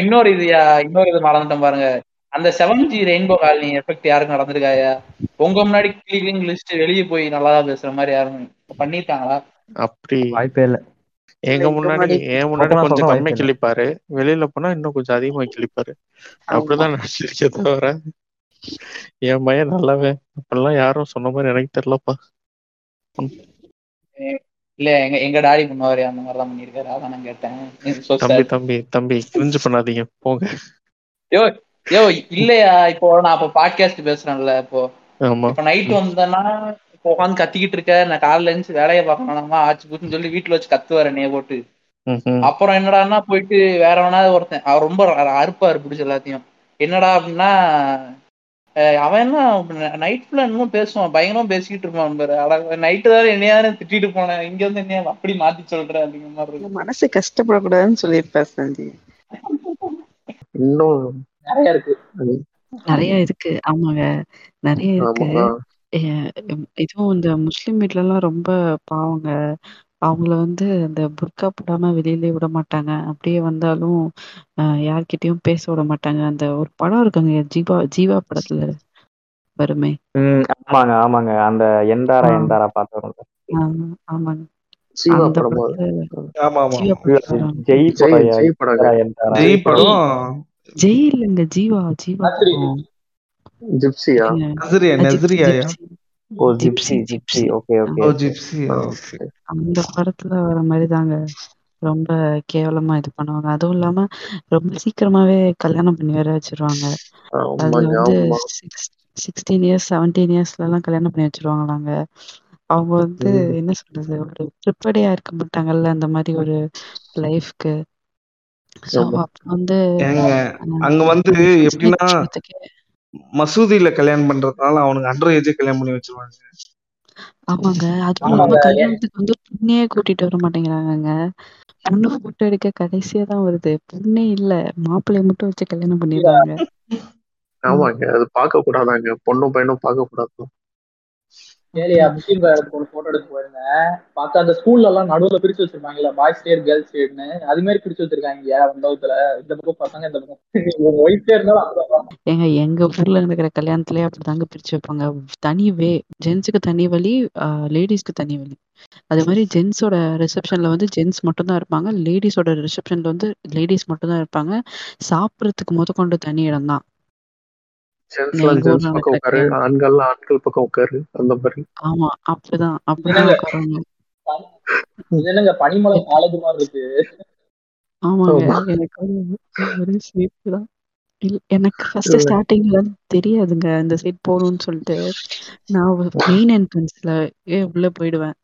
இன்னொரு இது இன்னொரு இது மறந்துட்டேன் பாருங்க. அந்த seven G rainbow colony effect யாருக்கும் நடந்திருக்காயா உங்க முன்னாடி கிளீன் லிஸ்ட் வெளியே போய் நல்லா பேசுற மாதிரி யாரும் பண்ணிருக்காங்களா? அப்படி வாய்ப்பே இல்ல. எங்க முன்னாடி என் முன்னாடி கொஞ்சம் கம்மியா. கிழிப்பாரு வெளியில போனா இன்னும் கொஞ்சம் அதிகமா கிழிப்பாரு அப்படிதான் நினைச்சிருக்கே தவிர என் பையன் நல்லவன் அப்படிலாம் யாரும் சொன்ன மாதிரி எனக்கு தெரியலப்பா. இல்ல எங்க எங்க டாடி முன்னவரே அந்த மாதிரி தான் பண்ணிருக்காரு அதான் நான் கேட்டேன். தம்பி. தம்பி தம்பி கிரிஞ்சு பண்ணாதீங்க. போங்க. யோ யோ இல்லையா இப்போ நான் இப்போ பாட்காஸ்ட் பேசுறேன்ல இப்போ. இப்ப நைட் வந்தேன்னா உட்காந்து கத்திக்கிட்டு இருக்க நான் காலைல எழுந்துச்சு வேலையை பார்க்கணுமா ஆச்சு பூச்சுன்னு சொல்லி வீட்டுல வச்சு கத்துவாரு என்னைய போட்டு. அப்புறம் என்னடான்னா போயிட்டு வேற வேணாவது ஒருத்தன் அவர் ரொம்ப அறுப்பாரு பிடிச்ச எல்லாத்தையும். என்னடா அப்படின்னா அவன் என்ன நைட் ஃபுல்லா இன்னும் பேசுவான் பயங்கரமா பேசிக்கிட்டு இருப்பான் பாரு. நைட்டு தான் என்னையாரு திட்டிட்டு போனேன். இங்க வந்து என்ன அப்படி மாத்தி சொல்ற அப்படிங்கிற மாதிரி இருக்கு மனசு கஷ்டப்படக்கூடாதுன்னு சொல்லியிருப்பேன் சந்தி. இன்னும் நிறைய இருக்கு. நிறைய இருக்கு. ஆமாங்க. நிறைய இருக்கு. எ- இதுவும் இந்த முஸ்லிம் வீட்ல எல்லாம் ரொம்ப பாவங்க. அவங்கள வந்து அந்த புர்கா போடாம வெளியிலே விட மாட்டாங்க. அப்படியே வந்தாலும் அஹ், யார்கிட்டயும் பேச விட மாட்டாங்க. அந்த ஒரு படம் இருக்குங்க ஜீவா ஜீவா படத்துல. வருமே ம் ஆமாங்க ஆமாங்க. அந்த எந்தாரா ஆ, எந்தாரா பாட்டு வரும் ஆ, ஆமாங்க. ஜீவா அந்த படமா படத்துல ஆமா ஆமா. ஜீவா ஐயோ, படத்துல அது வரும். ஜெய் ஜெய் படம் ஜெய் படங்க எந்தாரா எந்தாரா ஜெய் ஜெய் படம். ஜெய் இல்லைங்க ஜீவா ஜீவா படம். ஜிப்சியா. Nazriya gypsy gypsy oh gypsy gypsy gypsy gypsy okay okay oh okay அந்த படத்துல வர மாதிரி தாங்க ரொம்ப கேவலமா இது பண்ணுவாங்க அதுவும் இல்லாம ரொம்ப சீக்கிரமாவே கல்யாணம் பண்ணி வேற வச்சிருவாங்க அது வந்து சிக்ஸ்டீன் இயர்ஸ் செவன்டீன் இயர்ஸ்ல எல்லாம் கல்யாணம் பண்ணி வச்சிருவாங்களாங்க அவங்க வந்து என்ன சொல்றது ஒரு ப்ரிப்பேர்டே இருக்க மாட்டாங்கல்ல அந்த மாதிரி ஒரு லைஃப்க்கு வந்து அங்க வந்து எப்படின்னா மசூதியில கல்யாணம் பண்றதுனால அவனுக்கு அண்டர் ஏஜே கல்யாணம் பண்ணி வச்சிருவாங்க ஆமாங்க. ஏன் கல்யாணத்துக்கு வந்து பொண்ணையே கூட்டிட்டு வர மாட்டேங்கிறாங்கங்க. பொண்ணு போட்டோ எடுக்க கடைசியா தான் வருது. பொண்ணே இல்ல. மாப்பிள்ளைய மட்டும் வச்சு கல்யாணம் பண்ணிடுறாங்க. ஆமாங்க. அது பார்க்க கூடாதாங்க பொண்ணும் பையனும் பார்க்க கூடாது ஏலியா முஸ்லீம் ஒரு போட்டோ எடுத்து போயிருந்தேன் பார்த்தா அந்த ஸ்கூல்ல எல்லாம் நடுவுல பிரிச்சு வச்சிருப்பாங்கல்ல பாய்ஸ் ஸ்டேட் கேர்ள்ஸ் ஸ்டேட்னு அது மாதிரி பிரிச்சு வச்சிருக்காங்க மண்டபத்துல இந்த பக்கம் பசங்க இந்த பக்கம். ஒயிட்டே இருந்தாலும் எங்க ஏங்க எங்க ஊர்ல இருக்கிற கல்யாணத்துலயே அப்படிதாங்க பிரிச்சு வைப்பாங்க. தனி வே ஜென்ஸுக்கு தனி வழி லேடிஸ்க்கு தனி வழி அது மாதிரி ஜென்ஸோட ரிசப்ஷன்ல வந்து ஜென்ஸ் மட்டும் தான் இருப்பாங்க லேடிஸோட ரிசப்ஷன்ல வந்து லேடிஸ் மட்டும் தான் இருப்பாங்க. சாப்பிட்றதுக்கு முத கொண்டு தனி இடம் தான் ஜென்ஸ்லாம் ஜென்ஸ் பக்கம் உட்காரு. கல்யாணம் ஆண்கள்லாம் ஆண்கள் பக்கம் உட்காரு. அந்த மாதிரி. ஆமா அப்படிதான். அப்படிதான் என்னங்க? உட்காருவாங்க இது என்னங்க? பனிமலை காலேஜ் மாதிரி இருக்கு. ஆமாங்க. ஆமா. எனக்கு ஒரு ஒரே சிரிப்பு தான். இல்ல எனக்கு ஃபர்ஸ்ட் ஸ்டார்டிங்ல தெரியாதுங்க. இந்த சைட் போகணும்னு சொல்லிட்டு. நான் மெயின் என்ட்ரன்ஸ்ல ஏ உள்ள போயிடுவேன்.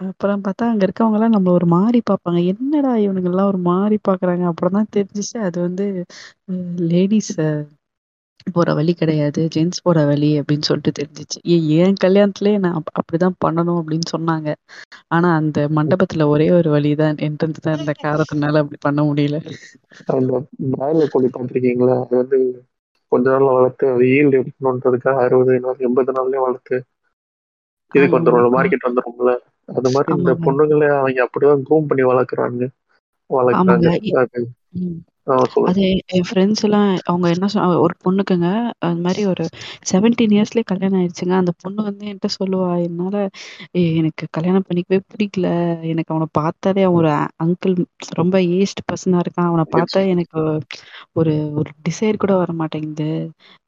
அப்புறம் பார்த்தா அங்க இருக்கவங்க எல்லாம் நம்மள ஒரு மாதிரி பார்ப்பாங்க. என்னடா இவனுங்க எல்லாம் ஒரு மாதிரி பாக்குறாங்க அப்புறம் தான் தெரிஞ்சுச்சு அது வந்து லேடிஸ் போற வழி கிடையாது ஜென்ஸ் போற வழி அப்படின்னு சொல்லிட்டு தெரிஞ்சுச்சு. ஏ- என் கல்யாணத்திலே நான் அப்- அப்படிதான் பண்ணணும் அப்படின்னு சொன்னாங்க. ஆனா அந்த மண்டபத்துல ஒரே ஒரு வழிதான் என்ட்ரன்ஸ் தான் இருந்த காரணத்தினால அப்படி பண்ண முடியல. அந்த பிராய்லர் கோழி பார்த்துருக்கீங்களா? அது வந்து கொஞ்ச நாள்ல வளர்த்து அது ஈல்டு எடுக்கணுன்றதுக்காக அறுபது நாள் எண்பது நாள்லயே வளர்த்து இதுக்கு வந்துடும் மார்க்கெட் வந்துடும்ல அது மாதிரி இந்த பொண்ணுங்களை அவங்க அப்படிதான் க்ரூம் பண்ணி வளர்க்குறாங்க. வளர்க்குறாங்க. ஆ சொல்லுங்க. அது என் ஃப்ரெண்ட்ஸ் எல்லாம் அவங்க என்ன சொ ஒரு பொண்ணுக்குங்க அது மாதிரி ஒரு செவன்டீன் இயர்ஸ்லயே கல்யாணம் ஆயிடுச்சுங்க. அந்த பொண்ணு வந்து என்கிட்ட சொல்லுவா என்னால "ஏய், எனக்கு கல்யாணம் பண்ணிக்கவே பிடிக்கல. எனக்கு அவனை பார்த்தாலே அவன் ஒரு அங்கிள் ரொம்ப ஏஜ்ட் பர்சனா இருக்கான். அவனை பார்த்தா எனக்கு ஒரு ஒரு டிசைர் கூட வர மாட்டேங்குது.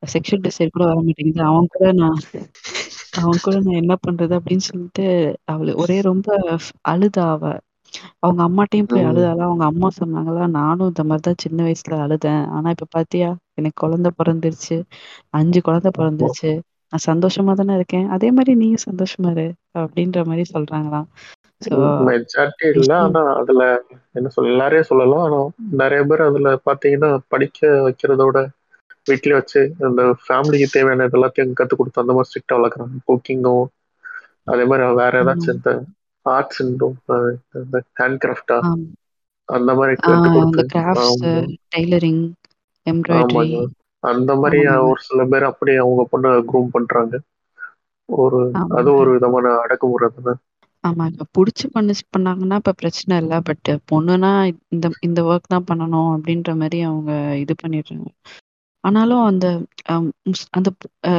செக்ஷுவல் டிசைர் கூட வர மாட்டேங்குது. அவன் கூட நான் அவன் கூட நான் என்ன பண்றது? அப்படின்னு சொல்லிட்டு அவளு ஒரே ரொம்ப அழுதா அவ. அவங்க அம்மாட்டையும் போய் ம். அழுதாலாம் அவங்க அம்மா சொன்னாங்களா? நானும் இந்த மாதிரி தான் சின்ன வயசுல அழுதேன். ஆனா இப்ப பாத்தியா? எனக்கு குழந்தை பிறந்துருச்சு. அஞ்சு குழந்தை பிறந்துருச்சு. நான் சந்தோஷமா தானே இருக்கேன். அதே மாதிரி நீயும் சந்தோஷமா இரு அப்படின்ற மாதிரி சொல்றாங்களாம். மெஜாரிட்டி இல்ல ஆனா அதுல என்ன சொல்ல எல்லாரையும் சொல்லலாம். ஆனா நிறைய பேர் அதுல பாத்தீங்கன்னா படிக்க வைக்கிறதோட வீட்லயே வச்சு அந்த ஃபேமிலிக்கு தேவையான எல்லாத்தையும் கத்து கொடுத்து அந்த மாதிரி ஸ்ட்ரிக்டா வளர்க்குறாங்க. குக்கிங்கும் அதே மாதிரி வேற ஏதாச்சும் இந்த ஆர்ட்ஸ் இந்த ஹேண்ட் கிராஃப்டா ஆம். அந்த மாதிரி ஆமா. டெய்லரிங் எம்ப்ராய்டரி அந்த மாதிரி ஒரு சில பேர் அப்படியே அவங்க பொண்ணை க்ரூம் பண்றாங்க. ஒரு அது ஒரு விதமான அடக்குமுறை தானே. ஆமாங்க. புடிச்சு பண்ணி பண்ணாங்கன்னா இப்ப பிரச்சனை இல்ல பட் பொண்ணுனா இந்த இந்த ஒர்க் தான் பண்ணணும் அப்படின்ற மாதிரி அவங்க இது பண்ணிடுறாங்க. ஆனாலும் அந்த அம் முஸ் அந்த அ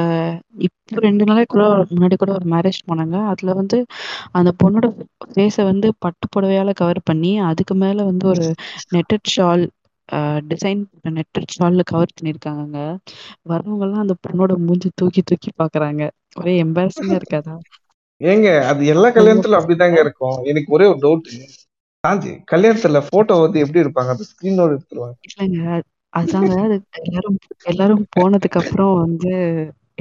இப்போ 2 நாளைக்கு கூட முன்னாடி கூட ஒரு மேரேஜ் போனாங்க. அதுல வந்து அந்த பொண்ணோட ஃபேஸ வந்து பட்டு புடவையால கவர் பண்ணி, அதுக்கு மேல வந்து ஒரு netted shawl a design netted ஷால்ல cover பண்ணியிருக்காங்கங்க. வரவங்கலாம் அந்த பொண்ணோட மூஞ்சி தூக்கி தூக்கி பார்க்குறாங்க. ஒரே எம்பாரஸிங்கா இருக்காதா? ஏங்க அது எல்லா கல்யாணத்திலும் அப்படிதாங்க இருக்கும். எனக்கு ஒரே ஒரு டவுட். சாந்தி கல்யாணத்துல போட்டோ வந்து எப்படி எடுப்பாங்க? அந்த ஸ்கிரீனோட எடுத்துருவாங்க. இல்லங்க. அதாங்க அது எல்லாரும் எல்லாரும் போனதுக்கு அப்புறம் வந்து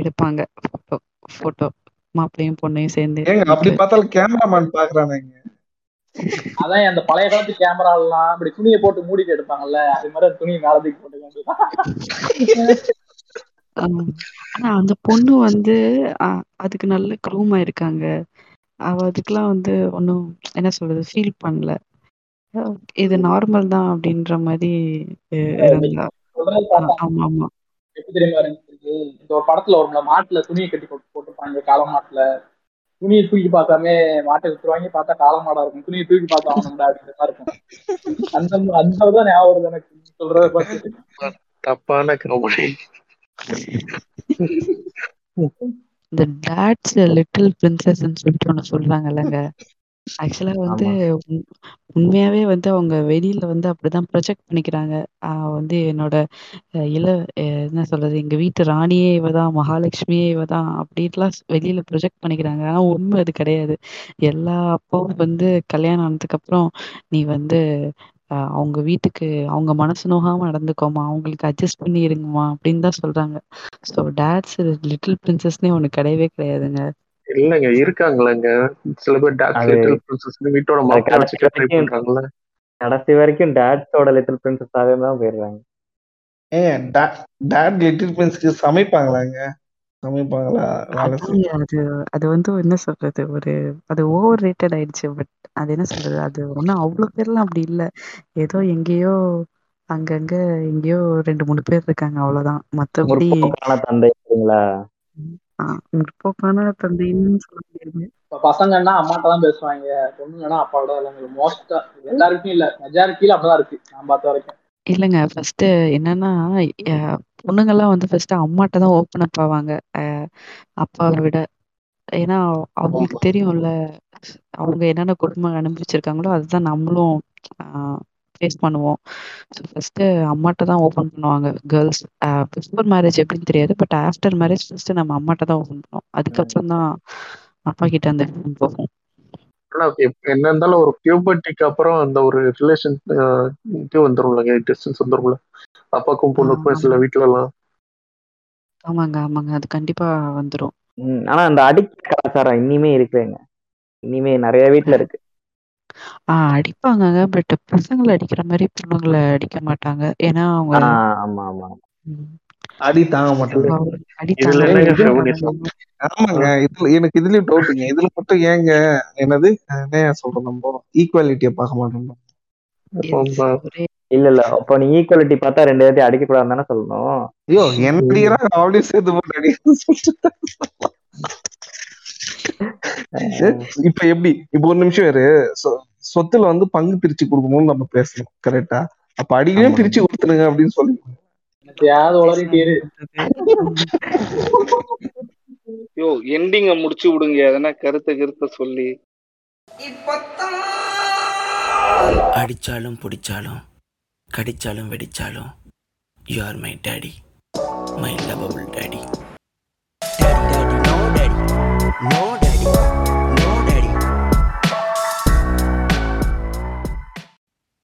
எடுப்பாங்க ஃபோட்டோ ஃபோட்டோ. மாப்பிள்ளையும் பொண்ணையும் சேர்ந்து ஏங்க அப்படி. பார்த்தாலும் கேமராமேன் பார்க்குறானேங்க. அதான் அந்த பழைய காலத்து கேமராலாம் இப்படி துணியை போட்டு மூடிட்டு எடுப்பாங்கல்ல அது மாதிரி அந்த துணியை மேல தூக்கி. ஆ. ஆனா அந்த பொண்ணு வந்து அதுக்கு நல்ல க்ரூம் ஆயிருக்காங்க. அவ அதுக்கெல்லாம் வந்து ஒண்ணும் என்ன சொல்றது? ஃபீல் பண்ணல. இது நார்மல் தான் அப்படின்ற இ இருந்தா. சொல்றது ஆ பார்த்தா ஆமாமா. எப்படி தெரியுமா இருந்துச்சு? இந்த ஒரு படத்துல வரும்ல மாட்டுல துணியை கட்டி போட்டு போட்டிருப்பாங்க காளை மாட்டுல. துணியை தூக்கி பார்க்காம மாட்டை விட்டுருவாங்க பார்த்தா காளை மாடா இருக்கும். துணியை தூக்கி பார்த்தா அப்படின்ற மாதிரி இருக்கும். அந்த அந்த தான் ஞாபகம் வருது எனக்கு. சொல்றத பார்த்து. தப்பான காமெடி இந்த டாட்ஸ் லிட்டில் பிரின்சஸ்ன்னு சொல்லிட்டு ஒண்ணு சொல்றாங்கல்லங்க. ஆக்சுவலா வந்து ஆமா. உண் உண்மையாவே வந்து அவங்க வெளியில வந்து அப்படிதான் ப்ரொஜெக்ட் பண்ணிக்கிறாங்க. அ வந்து என்னோட அ இள அ என்ன சொல்றது? எங்க வீட்டு ராணியே இவ தான், மகாலட்சுமியே இவ தான் அப்படின்லாம் வெளியில ப்ரொஜெக்ட் பண்ணிக்கிறாங்க. ஆனா உண்மை அது கிடையாது. எல்லா அப்பாவும் வந்து கல்யாணம் ஆனதுக்கப்புறம், "நீ வந்து அ அவங்க வீட்டுக்கு அவங்க மனசு நோகாம நடந்துக்கோமா, அவங்களுக்கு அட்ஜஸ்ட் பண்ணி இருங்கம்மா" அப்படின்னு தான் சொல்றாங்க. ஸோ டாட்ஸ் லிட்டில் பிரின்சஸ்ன்னே ஒண்ணு கிடையவே கிடையாதுங்க. இல்லங்க இருக்காங்களேங்க சில பேர் டாக்ஸ் லிட்டில் பிரின்சஸ் வீட்டோட கடைசி வச்சுக்க ட்ரை வரைக்கும் பண்றாங்கல்ல கடைசி வரைக்கும் டேட்ஸோட லிட்டில் பிரின்சஸாவே தான் போயிடுறாங்க. டா டாட் லிட்டில் பிரின்ஸ்க்கு சமைப்பாங்களாங்க? சமைப்பாங்களா? அது அது வந்து என்ன சொல்றது? ஒரு அது ஓவர் ரேட்டட் ஆயிடுச்சு. பட் அது என்ன சொல்றது? அது ஒண்ணும் அவ்ளோ பேர்லாம் அப்படி இல்ல. ஏதோ எங்கேயோ அங்கங்க எங்கேயோ 2, 3 பேர் இருக்காங்க அவ்வளோதான். மத்தபடி முற்போக்கான தந்தை இல்லைங்களா? ஆ முற்போக்கான தந்தைன்னு சொல்ல முடியாது. இப்ப பசங்கன்னா அம்மாட்ட தான் பேசுவாங்க பொண்ணுங்கன்னா அப்பாவோட தான் மோஸ்டா எல்லாருக்கும் இல்ல மெஜாரிட்டியில அப்படிதான் இருக்கு நான் பார்த்த வரைக்கும் இல்லங்க. ஃபர்ஸ்ட்டு என்னன்னா, அ பொண்ணுங்கலாம் வந்து ஃபர்ஸ்ட்டு அம்மாட்ட தான் ஓப்பன் அப் ஆவாங்க. அப்பாவ விட. ஏன்னா, அவங்களுக்கு தெரியும்ல. அவங்க என்னென்ன கொடுமை அனுபவிச்சிருக்காங்களோ, அதுதான் நம்மளும் ஃபேஸ் பண்ணுவோம். ஸோ ஃபர்ஸ்ட்டு அம்மாட்ட தான் ஓப்பன் பண்ணுவாங்க கேர்ள்ஸ். பிஃபோர் மேரேஜ் எப்படின்னு தெரியாது. பட் ஆஃப்டர் மேரேஜ் ஃபர்ஸ்ட்டு நம்ம அம்மாட்ட தான் ஓப்பன் பண்ணுவோம். அதுக்கப்புறம் தான் அப்பா கிட்ட அந்த ஃபீலிங் போகும். ஆனா என்ன இருந்தாலும் ஒரு பியூபர்ட்டிக்கு அப்புறம் அந்த ஒரு ரிலேஷன் இது வந்துரும்லங்க டிஸ்டன்ஸ் வந்துரும்ல அப்பாக்கும் பொண்ணுக்கும் சில ஆமா. வீட்டுல எல்லாம் ஆமாங்க, ஆமாங்க. அது கண்டிப்பா வந்துரும். ஆனா அந்த அடிக்கிற கலாச்சாரம் இன்னிமே இருக்குங்க. இனிமே நிறைய வீட்ல இருக்கு. ஆ அடிப்பாங்கங்க. பட் பசங்கள அடிக்கிற மாரி பொண்ணுங்கள அடிக்க மாட்டாங்க. ஏன்னா அவங்க ஆ ஆமா, ஆமா. ம். அடி தாங்க மாட்டாங்க. அவங்க அடி இதுல தாங்க என்னங்க மாட்டாங்க. ஃபெமினிசம் ஆமாங்க. இதுல எனக்கு இதுலயும் டவுட்டுங்க. இதுல மட்டும் ஏங்க என்னது என்ன சொல்றோம் நம்ம ஈக்குவாலிட்டிய பார்க்க மாட்டோம். ரொம்ப ஒரே இல்ல இல்ல அப்ப நீ ஈக்குவாலிட்டி பார்த்தா ரெண்டு பேர்த்தையும் அடிக்க கூடாதுன்னு தானே சொல்லணும் ஐயோ என்ன அடிக்கிறாங்க அப்படியே சேர்த்து போட்டு அடிக்கிறான்னு சொல்லிட்டு இப்ப எப்படி? இப்ப ஒரு நிமிஷம் வேறு சொத்துல வந்து பங்கு பிரிச்சு கொடுக்கணும்னு நம்ம பேசணும். கரெக்டா அப்ப அடிக்கவே ஆமா. பிரிச்சு கொடுத்துருங்க அப்படின்னு சொல்லி. யோ எண்டிங்க முடிச்சு விடுங்க. எதனா கருத்தை கருத்தை சொல்லி. அடிச்சாலும் பிடிச்சாலும் கடிச்சாலும் வெடிச்சாலும் you are my daddy my lovable daddy no daddy, no daddy.